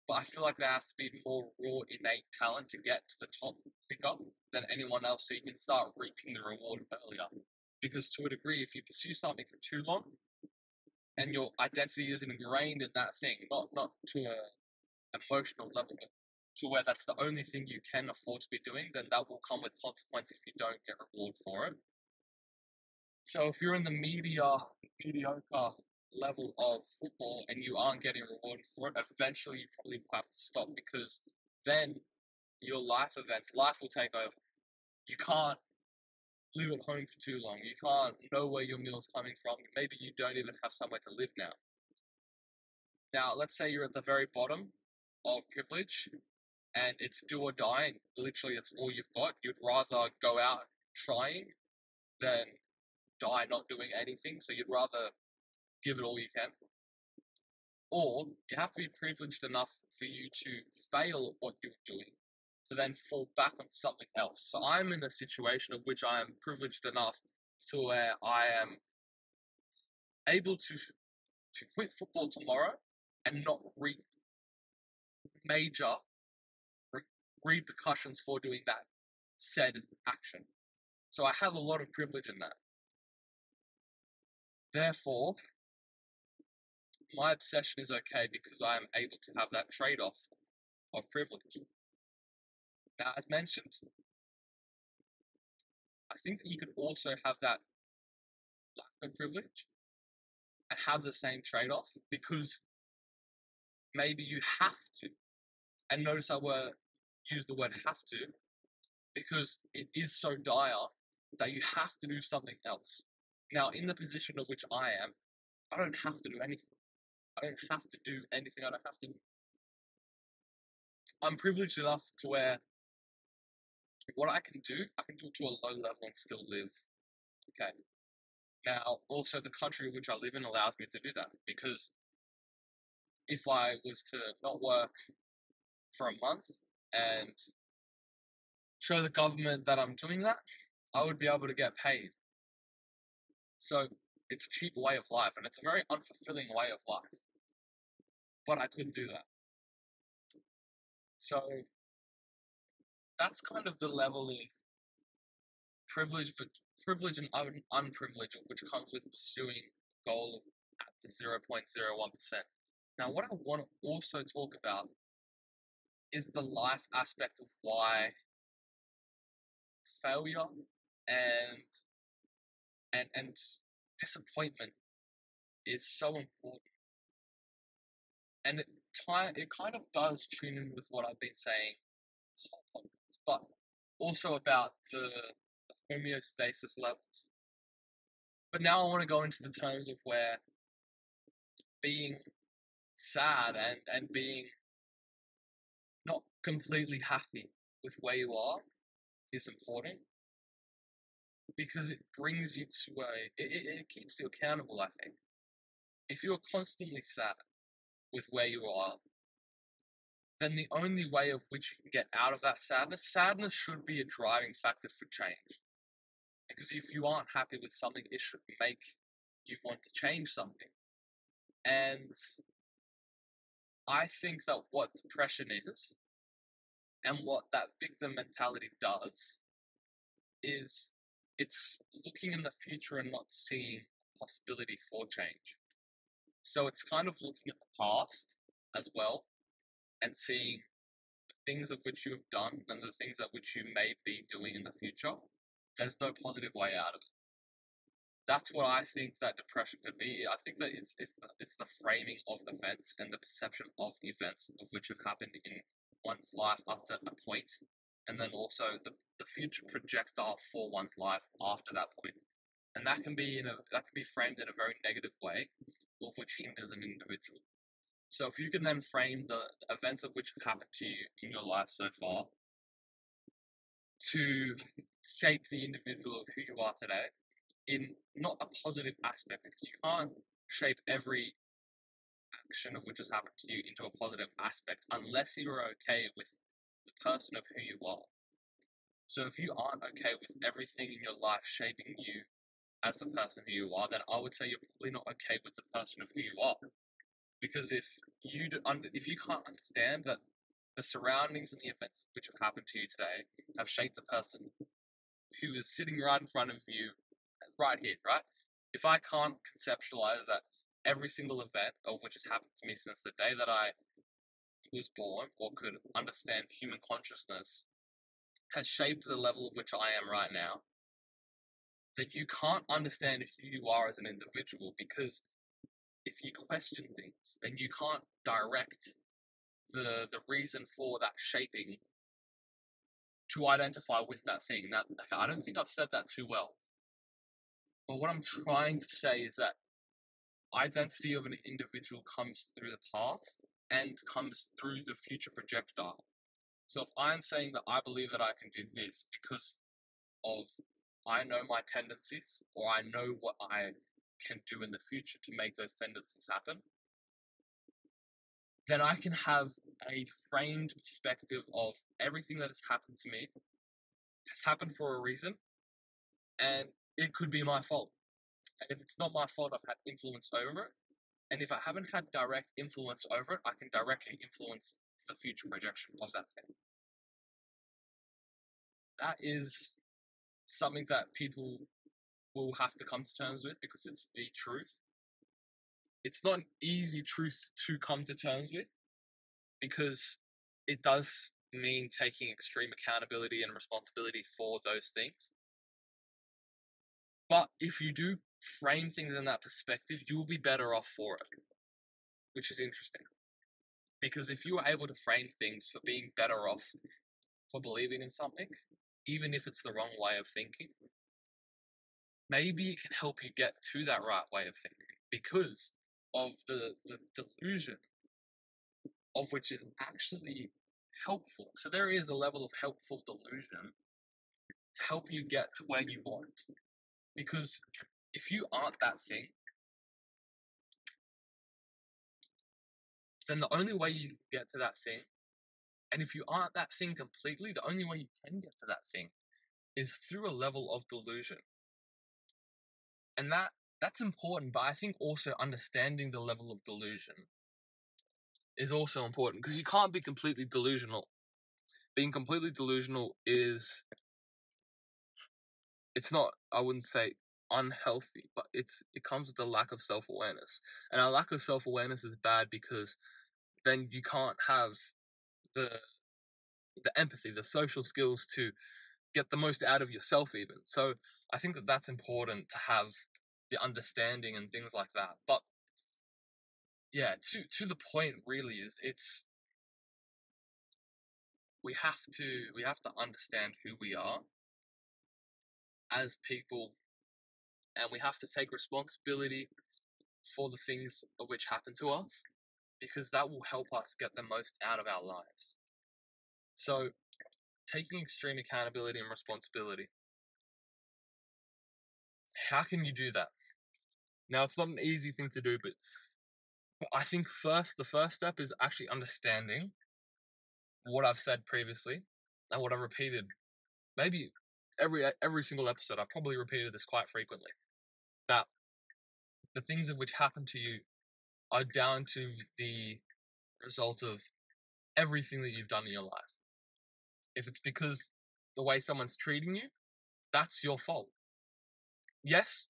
but I feel like there has to be more raw innate talent to get to the top quicker than anyone else, so you can start reaping the reward earlier. Because to a degree, if you pursue something for too long, and your identity is ingrained in that thing, not not to a emotional level, but to where that's the only thing you can afford to be doing, then that will come with consequence if you don't get reward for it. So if you're in the media mediocre level of football and you aren't getting rewarded for it, eventually you probably will have to stop because then your life events, life will take over. You can't live at home for too long. You can't know where your meal's coming from. Maybe you don't even have somewhere to live now. Now, let's say you're at the very bottom of privilege and it's do or die, and literally it's all you've got. You'd rather go out trying than die not doing anything. So you'd rather give it all you can. Or you have to be privileged enough for you to fail at what you're doing to then fall back on something else. So I'm in a situation of which I am privileged enough to where I am able to to quit football tomorrow and not reap major re- repercussions for doing that said action. So I have a lot of privilege in that. Therefore, my obsession is okay because I am able to have that trade off of privilege. Now, as mentioned, I think that you could also have that lack of privilege and have the same trade off because maybe you have to. And notice I were use the word have to because it is so dire that you have to do something else. Now, in the position of which I am, I don't have to do anything. I don't have to do anything. I don't have to. I'm privileged enough to where what I can do, I can do it to a low level and still live. Okay. Now, also, the country of which I live in allows me to do that because if I was to not work for a month and show the government that I'm doing that, I would be able to get paid. So it's a cheap way of life and it's a very unfulfilling way of life. But I couldn't do that. So that's kind of the level of privilege for privilege and un- unprivilege, which comes with pursuing goal of at the zero point zero one percent. Now, what I want to also talk about is the life aspect of why failure and and and disappointment is so important. And it, ti- it kind of does tune in with what I've been saying but also about the, the homeostasis levels. But now I want to go into the terms of where being sad and, and being not completely happy with where you are is important because it brings you to a it, it, it keeps you accountable i think if you're constantly sad with where you are then the only way of which you can get out of that sadness, sadness should be a driving factor for change. Because if you aren't happy with something, it should make you want to change something. And I think that what depression is, And what that victim mentality does is it's looking in the future and not seeing possibility for change. So it's kind of looking at the past as well and seeing the things of which you have done and the things that which you may be doing in the future. There's no positive way out of it. That's what I think that depression could be. I think that it's it's the, it's the framing of events and the perception of events of which have happened in one's life up to a point, and then also the, the future projectile for one's life after that point. And that can be in a that can be framed in a very negative way, of which hinders an individual. So if you can then frame the events of which have happened to you in your life so far to shape the individual of who you are today in not a positive aspect because you can't shape every action of which has happened to you into a positive aspect unless you're okay with the person of who you are. So if you aren't okay with everything in your life shaping you as the person who you are, then I would say you're probably not okay with the person of who you are. Because if you do if you can't understand that the surroundings and the events which have happened to you today have shaped the person who is sitting right in front of you, right here, right? If I can't conceptualize that every single event of which has happened to me since the day that I was born or could understand human consciousness has shaped the level of which I am right now, then you can't understand who you are as an individual because if you question things, then you can't direct the the reason for that shaping to identify with that thing. That I don't think I've said that too well. But what I'm trying to say is that identity of an individual comes through the past and comes through the future projectile. So if I'm saying that I believe that I can do this because of I know my tendencies or I know what I can do in the future to make those tendencies happen, then I can have a framed perspective of everything that has happened to me has happened for a reason and it could be my fault. And if it's not my fault, I've had influence over it. And if I haven't had direct influence over it, I can directly influence the future projection of that thing. That is something that people will have to come to terms with because it's the truth. It's not an easy truth to come to terms with because it does mean taking extreme accountability and responsibility for those things. But if you do frame things in that perspective, you will be better off for it, which is interesting. Because if you are able to frame things for being better off for believing in something, even if it's the wrong way of thinking, maybe it can help you get to that right way of thinking because of the, the delusion of which is actually helpful. So there is a level of helpful delusion to help you get to where you want. Because if you aren't that thing, then the only way you get to that thing, and if you aren't that thing completely, the only way you can get to that thing is through a level of delusion. And that that's important, but I think also understanding the level of delusion is also important because you can't be completely delusional. Being completely delusional is it's not I wouldn't say unhealthy, but it's it comes with a lack of self awareness. And a lack of self awareness is bad because then you can't have the the empathy, the social skills to get the most out of yourself even. So I think that that's important to have the understanding and things like that. But yeah, to to the point really is it's we have to we have to understand who we are as people and we have to take responsibility for the things of which happen to us because that will help us get the most out of our lives. So, taking extreme accountability and responsibility. How can you do that? Now, it's not an easy thing to do, but I think first, the first step is actually understanding what I've said previously and what I've repeated. Maybe every every single episode, I've probably repeated this quite frequently. That the things of which happen to you are down to the result of everything that you've done in your life. if it's because the way someone's treating you, that's your fault. Yes,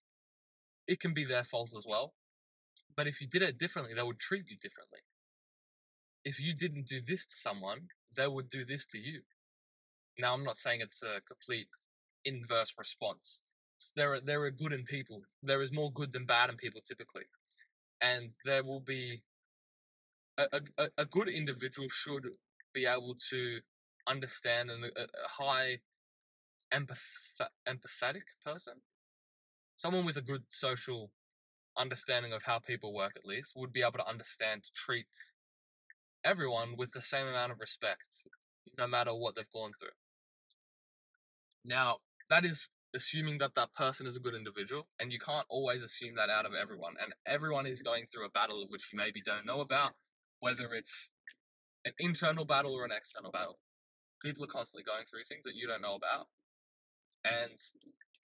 it can be their fault as well. But if you did it differently, they would treat you differently. If you didn't do this to someone, they would do this to you. Now, I'm not saying it's a complete inverse response. There are there are good in people. There is more good than bad in people typically, and there will be a a, a good individual should be able to understand and a, a high empath- empathetic person, someone with a good social understanding of how people work at least would be able to understand to treat everyone with the same amount of respect no matter what they've gone through. Now that is assuming that that person is a good individual and you can't always assume that out of everyone and everyone is going through a battle of which you maybe don't know about whether it's an internal battle or an external battle people are constantly going through things that you don't know about and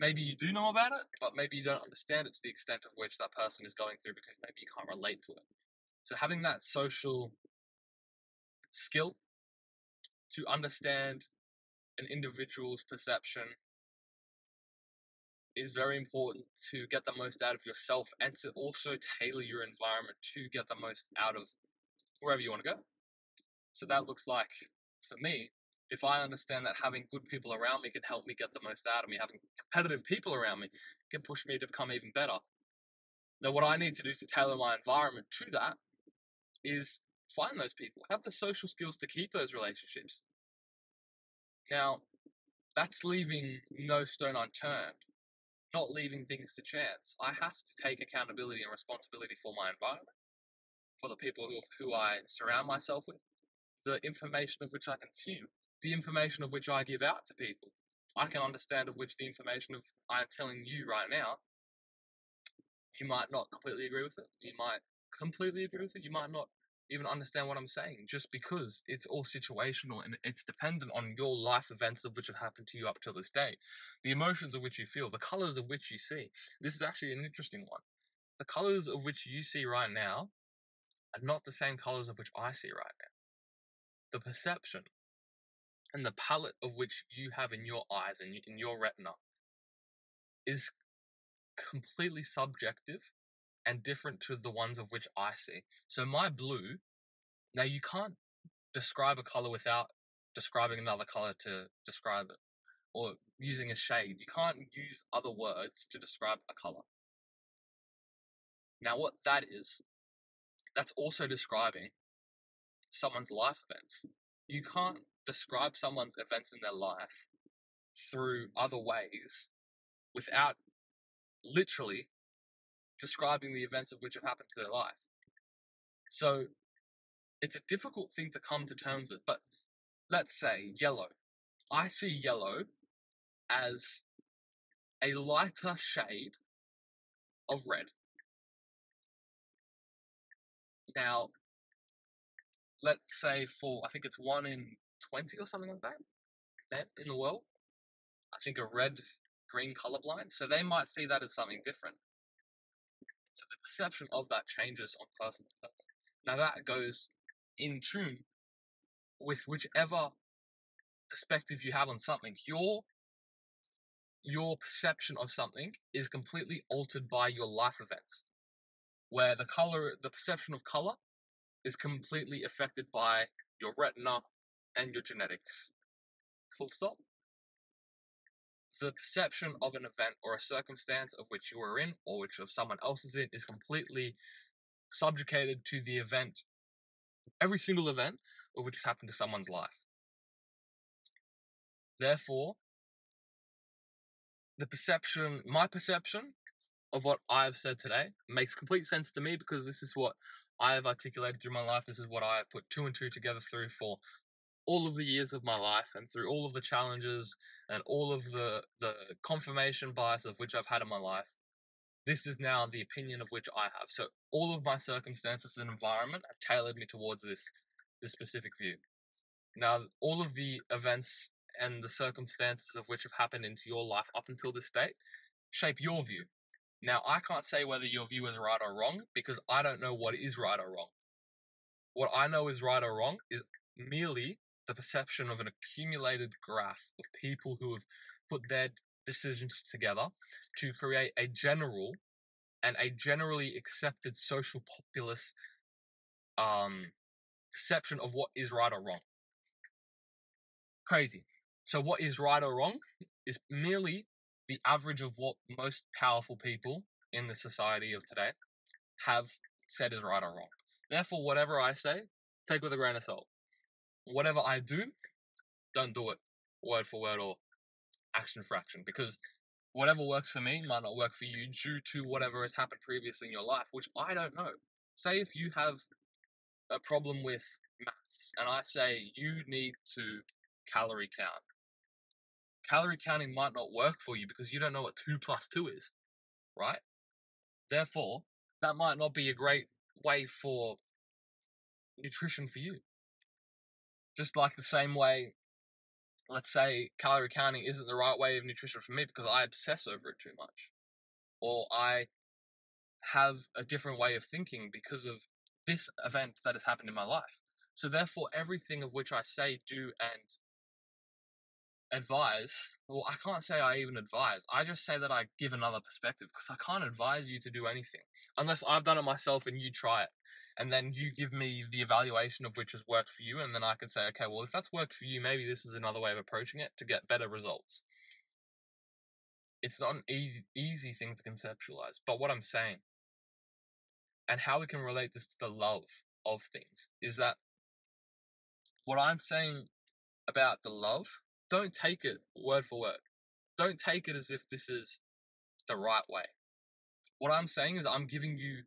maybe you do know about it, but maybe you don't understand it to the extent of which that person is going through because maybe you can't relate to it. So having that social skill to understand an individual's perception is very important to get the most out of yourself and to also tailor your environment to get the most out of wherever you want to go. So that looks like, for me, if I understand that having good people around me can help me get the most out of me, having competitive people around me can push me to become even better. Now, what I need to do to tailor my environment to that is find those people, have the social skills to keep those relationships. Now, that's leaving no stone unturned, not leaving things to chance. I have to take accountability and responsibility for my environment, for the people who, who I surround myself with, the information of which I consume, the information of which I give out to people. I can understand of which the information of I'm telling you right now, you might not completely agree with it. You might completely agree with it. You might not even understand what I'm saying just because it's all situational and it's dependent on your life events of which have happened to you up till this day, the emotions of which you feel, the colors of which you see. This is actually an interesting one. The colors of which you see right now are not the same colors of which I see right now. The perception and the palette of which you have in your eyes and in your retina is completely subjective and different to the ones of which I see. So my blue, now you can't describe a color without describing another color to describe it or using a shade. You can't use other words to describe a color. Now what that is, that's also describing someone's life events. You can't describe someone's events in their life through other ways without literally describing the events of which have happened to their life. So it's a difficult thing to come to terms with, but let's say yellow. I see yellow as a lighter shade of red. Now, let's say for, I think it's one in 20 or something like that men in the world. I think are red green colorblind, so they might see that as something different. So the perception of that changes on person to person. Now that goes in tune with whichever perspective you have on something. Your your perception of something is completely altered by your life events. Where the color the perception of color is completely affected by your retina, and your genetics. Full stop. The perception of an event or a circumstance of which you are in or which of someone else is in is completely subjugated to the event, every single event of which has happened to someone's life. Therefore, the perception, my perception of what I've said today makes complete sense to me because this is what I have articulated through my life. This is what I have put two and two together through for all of the years of my life and through all of the challenges and all of the the confirmation bias of which I've had in my life, this is now the opinion of which I have. So all of my circumstances and environment have tailored me towards this this specific view. Now all of the events and the circumstances of which have happened into your life up until this date shape your view. Now I can't say whether your view is right or wrong because I don't know what is right or wrong. What I know is right or wrong is merely the perception of an accumulated graph of people who have put their decisions together to create a general and a generally accepted social populace um, perception of what is right or wrong. Crazy. So, what is right or wrong is merely the average of what most powerful people in the society of today have said is right or wrong. Therefore, whatever I say, take with a grain of salt. Whatever I do, don't do it word for word or action for action because whatever works for me might not work for you due to whatever has happened previously in your life, which I don't know. Say if you have a problem with maths and I say you need to calorie count. Calorie counting might not work for you because you don't know what 2 plus 2 is, right? Therefore, that might not be a great way for nutrition for you. Just like the same way, let's say calorie counting isn't the right way of nutrition for me because I obsess over it too much. Or I have a different way of thinking because of this event that has happened in my life. So, therefore, everything of which I say, do, and advise, well, I can't say I even advise. I just say that I give another perspective because I can't advise you to do anything unless I've done it myself and you try it. And then you give me the evaluation of which has worked for you, and then I can say, okay, well, if that's worked for you, maybe this is another way of approaching it to get better results. It's not an easy, easy thing to conceptualize, but what I'm saying and how we can relate this to the love of things is that what I'm saying about the love don't take it word for word. Don't take it as if this is the right way. What I'm saying is, I'm giving you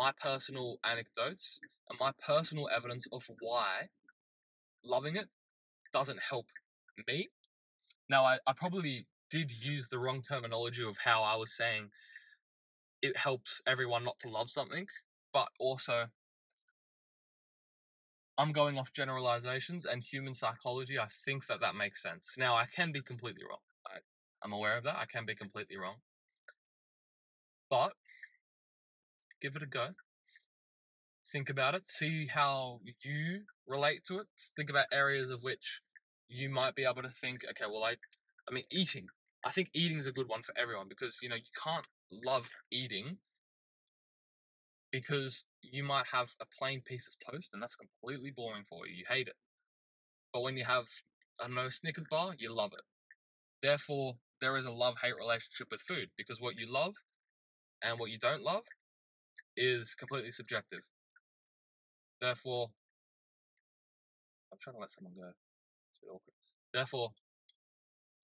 my personal anecdotes and my personal evidence of why loving it doesn't help me. Now, I, I probably did use the wrong terminology of how I was saying it helps everyone not to love something, but also I'm going off generalizations and human psychology. I think that that makes sense. Now, I can be completely wrong. I, I'm aware of that. I can be completely wrong. But give it a go. Think about it. See how you relate to it. Think about areas of which you might be able to think, okay, well, I, I mean, eating. I think eating is a good one for everyone because, you know, you can't love eating because you might have a plain piece of toast and that's completely boring for you. You hate it. But when you have, I don't know, a Snickers bar, you love it. Therefore, there is a love hate relationship with food because what you love and what you don't love is completely subjective. Therefore, I'm trying to let someone go. It's a bit awkward. Therefore,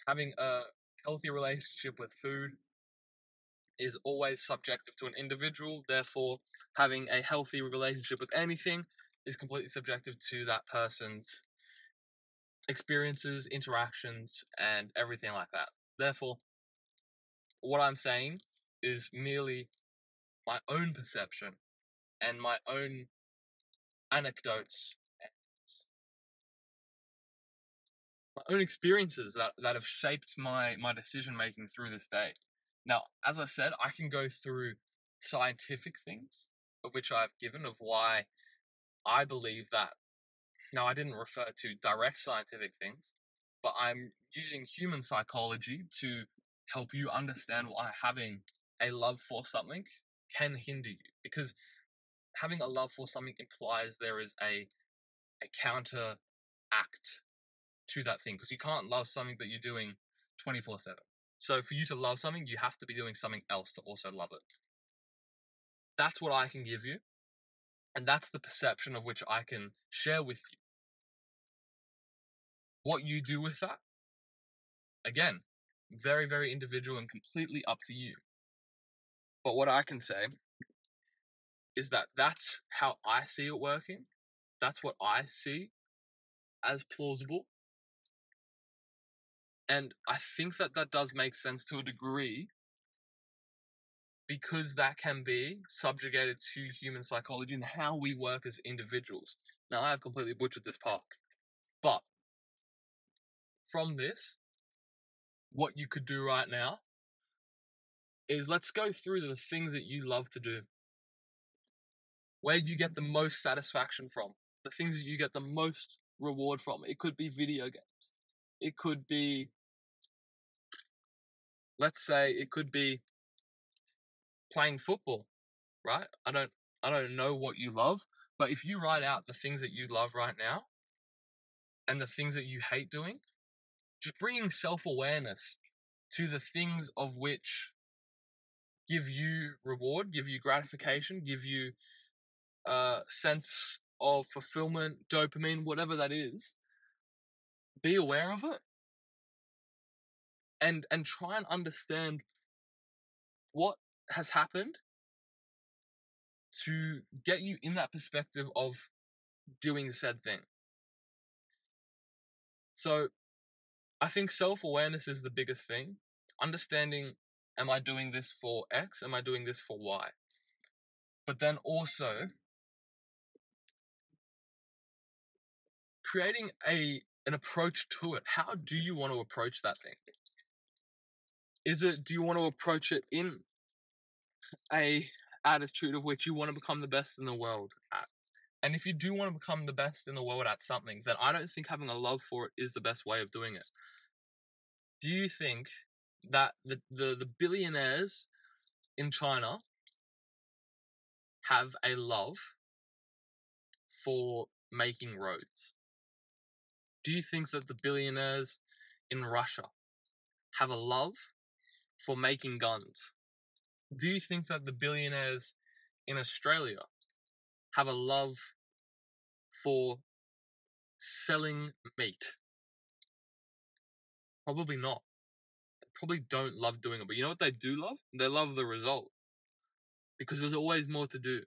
having a healthy relationship with food is always subjective to an individual. Therefore, having a healthy relationship with anything is completely subjective to that person's experiences, interactions, and everything like that. Therefore, what I'm saying is merely my own perception and my own anecdotes my own experiences that, that have shaped my, my decision making through this day. Now, as I've said, I can go through scientific things of which I've given of why I believe that. Now, I didn't refer to direct scientific things, but I'm using human psychology to help you understand why having a love for something can hinder you. Because having a love for something implies there is a a counter act to that thing. Because you can't love something that you're doing 24 7. So for you to love something, you have to be doing something else to also love it. That's what I can give you. And that's the perception of which I can share with you. What you do with that, again, very, very individual and completely up to you. But what I can say is that that's how I see it working. That's what I see as plausible. And I think that that does make sense to a degree because that can be subjugated to human psychology and how we work as individuals. Now, I have completely butchered this part, but from this, what you could do right now is let's go through the things that you love to do. Where you get the most satisfaction from? The things that you get the most reward from it. Could be video games. It could be let's say it could be playing football, right? I don't I don't know what you love, but if you write out the things that you love right now and the things that you hate doing, just bringing self-awareness to the things of which give you reward, give you gratification, give you a sense of fulfillment, dopamine, whatever that is, be aware of it and and try and understand what has happened to get you in that perspective of doing the said thing. So I think self awareness is the biggest thing. Understanding, am I doing this for X? Am I doing this for Y? But then also creating a an approach to it. How do you want to approach that thing? Is it do you want to approach it in a attitude of which you want to become the best in the world at? And if you do want to become the best in the world at something, then I don't think having a love for it is the best way of doing it. Do you think that the, the, the billionaires in China have a love for making roads? Do you think that the billionaires in Russia have a love for making guns? Do you think that the billionaires in Australia have a love for selling meat? Probably not. Probably don't love doing it. But you know what they do love? They love the result. Because there's always more to do.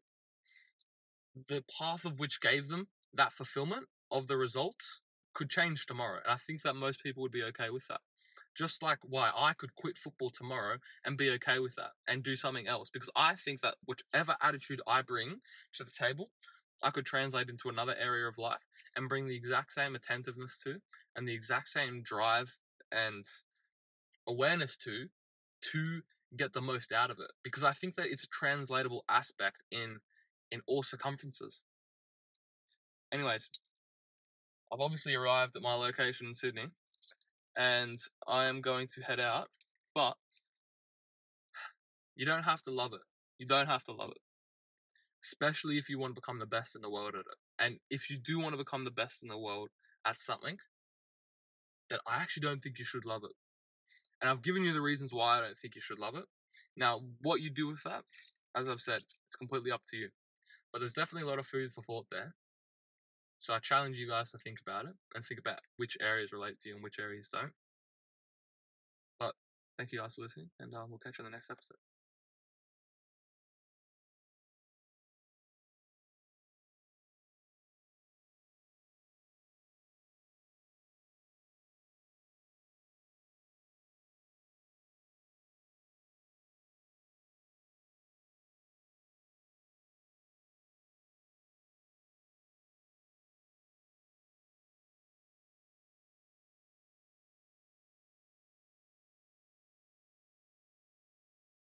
The path of which gave them that fulfillment of the results could change tomorrow. And I think that most people would be okay with that. Just like why I could quit football tomorrow and be okay with that and do something else. Because I think that whichever attitude I bring to the table, I could translate into another area of life and bring the exact same attentiveness to and the exact same drive and awareness to to get the most out of it because I think that it's a translatable aspect in in all circumferences. Anyways, I've obviously arrived at my location in Sydney and I am going to head out, but you don't have to love it. You don't have to love it. Especially if you want to become the best in the world at it. And if you do want to become the best in the world at something, then I actually don't think you should love it. And I've given you the reasons why I don't think you should love it. Now, what you do with that, as I've said, it's completely up to you. But there's definitely a lot of food for thought there. So I challenge you guys to think about it and think about which areas relate to you and which areas don't. But thank you guys for listening, and um, we'll catch you on the next episode.